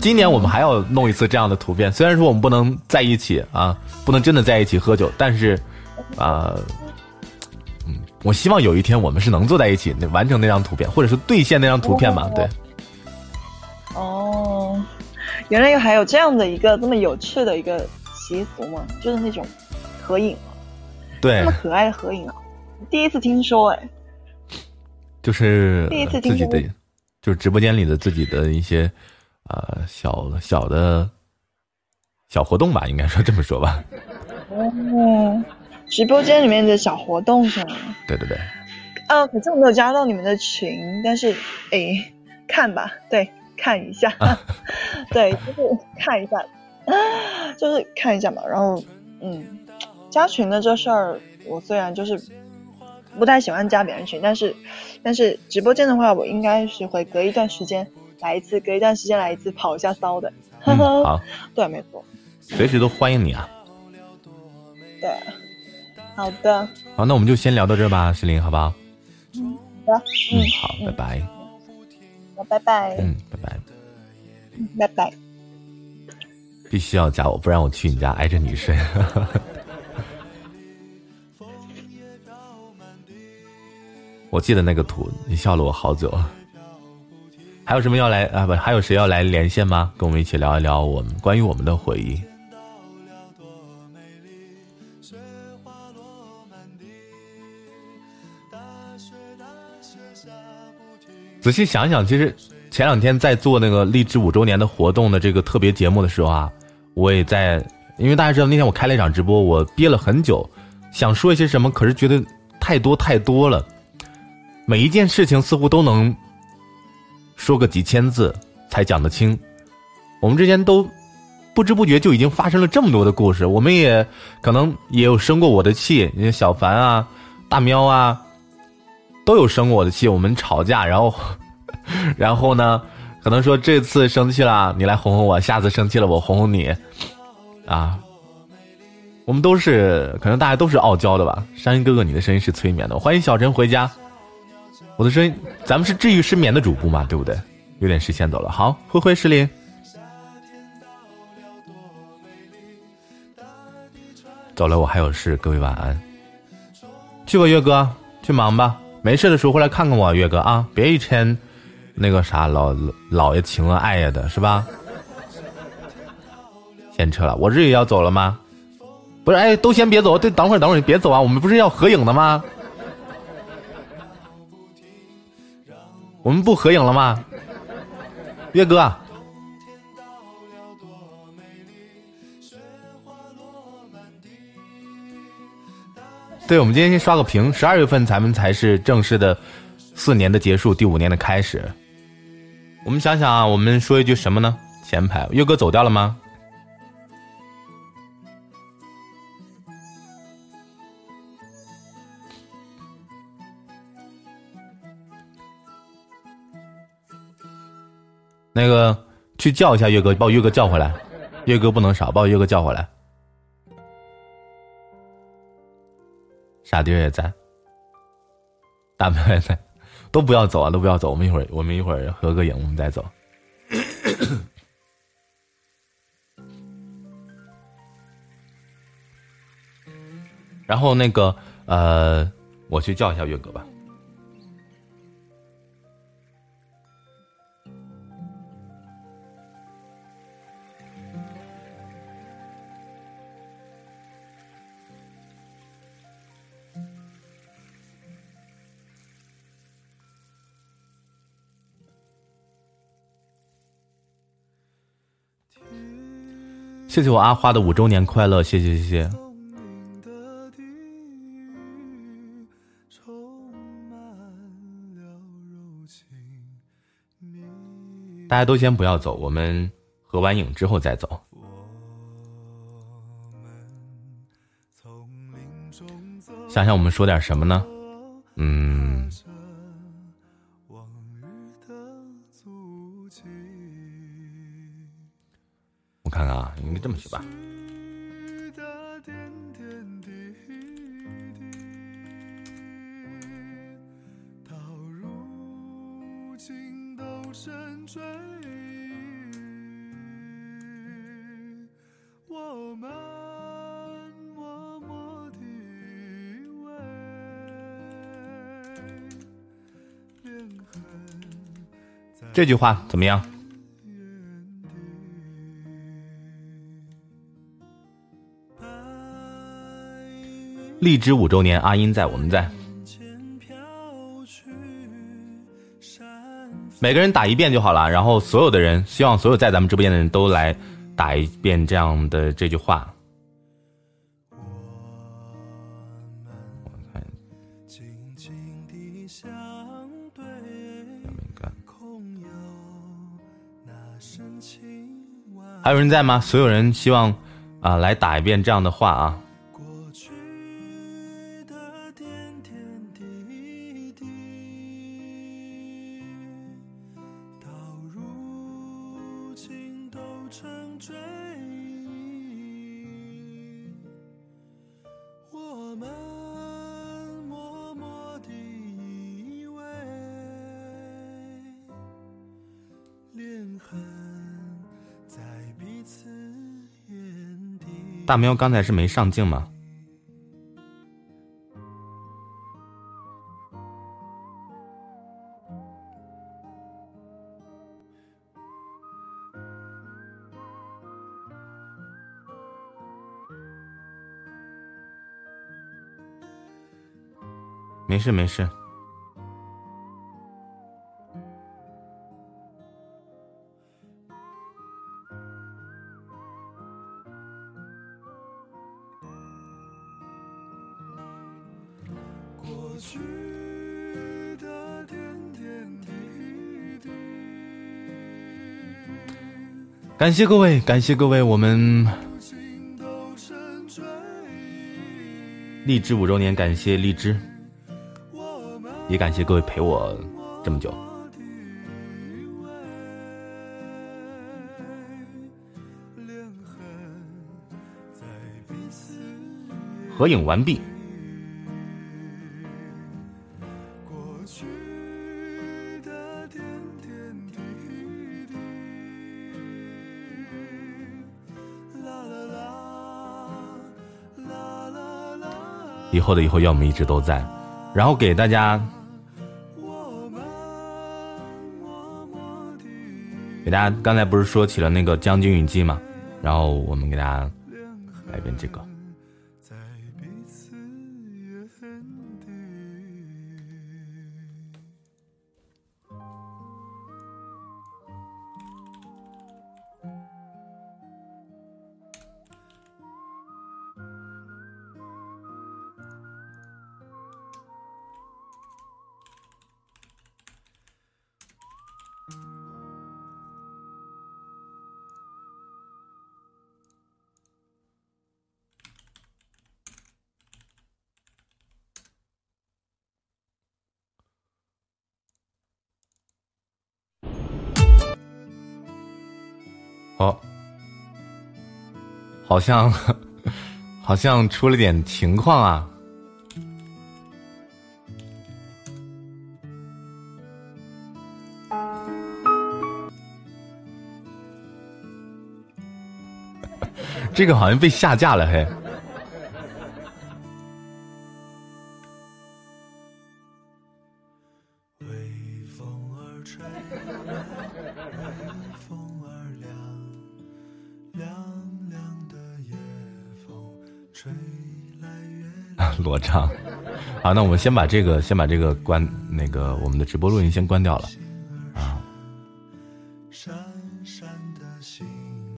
今年我们还要弄一次这样的图片，虽然说我们不能在一起啊，不能真的在一起喝酒，但是，啊、嗯，我希望有一天我们是能坐在一起，那完成那张图片，或者是兑现那张图片吧。对，哦，原来又还有这样的一个这么有趣的一个习俗吗？就是那种合影啊，对这么，可爱的合影啊，第一次听说哎。就是第一次听说自己的，就是直播间里的自己的一些呃小小的小活动吧，应该说这么说吧。哦，直播间里面的小活动是吗？对对对，啊，可是我没有加到你们的群，但是哎，看吧，对，看一下，对，就是看一下，就是看一下嘛。然后，嗯，加群的这事儿，我虽然就是不太喜欢加别人群，但是，但是直播间的话，我应该是会隔一段时间来一次，隔一段时间来一次，跑一下骚的。呵 嗯，呵，好，对，没错，随时都欢迎你啊。对，好的，好，那我们就先聊到这吧，石林，好不好？好的，嗯，好，拜拜。好，拜拜，嗯，拜拜。拜拜。必须要加我，不然我去你家挨着你睡。我记得那个图，你笑了我好久。还有什么要来啊？不，还有谁要来连线吗？跟我们一起聊一聊我们关于我们的回忆。仔细想想，其实前两天在做那个励志五周年的活动的这个特别节目的时候啊，我也在，因为大家知道那天我开了一场直播，我憋了很久，想说一些什么，可是觉得太多太多了，每一件事情似乎都能说个几千字才讲得清。我们之间都不知不觉就已经发生了这么多的故事，我们也可能也有生过我的气，小凡啊、大喵啊，都有生过我的气。我们吵架，然后，然后呢，可能说这次生气了，你来哄哄我；下次生气了，我哄哄你。啊，我们都是，可能大家都是傲娇的吧。山音哥哥，你的声音是催眠的，欢迎小陈回家。我的声音，咱们是治愈失眠的主播嘛，对不对？有点时先走了，好，灰灰石林。走了，我还有事，各位晚安。去吧，岳哥，去忙吧。没事的时候回来看看我，岳哥啊，别一天那个啥老老爷情啊爱呀的，是吧？先撤了，我这也要走了吗？不是，哎，都先别走，对，等会儿，等会儿，别走啊，我们不是要合影的吗？我们不合影了吗？岳哥。对，我们今天先刷个屏。十二月份咱们才是正式的四年的结束，第五年的开始。我们想想啊，我们说一句什么呢？前排，岳哥走掉了吗？那个，去叫一下岳哥，把我岳哥叫回来。岳哥不能少，把我岳哥叫回来。傻弟也在，大喵也在，都不要走啊，都不要走，我们一会儿，我们一会儿合个影，我们再走。然后那个，呃，我去叫一下月哥吧。谢谢我阿花的五周年快乐，谢谢谢谢。大家都先不要走，我们合完影之后再走。想想我们说点什么呢？嗯。我看看啊，应该这么写吧。这句话怎么样？荔枝五周年，阿音在，我们在。每个人打一遍就好了，然后所有的人，希望所有在咱们直播间的人都来打一遍这样的这句话。还有人在吗？所有人希望啊，来打一遍这样的话啊。大喵刚才是没上镜吗？没事没事。感谢各位，感谢各位，我们荔枝五周年，感谢荔枝，也感谢各位陪我这么久。合影完毕。后的以后，要我们一直都在。然后给大家，给大家，刚才不是说起了那个《将军与记》吗？然后我们给大家来一遍这个。好像 好像出了点情况啊！这个好像被下架了，嘿。好，那我们先把这个先把这个关那个我们的直播录音先关掉了。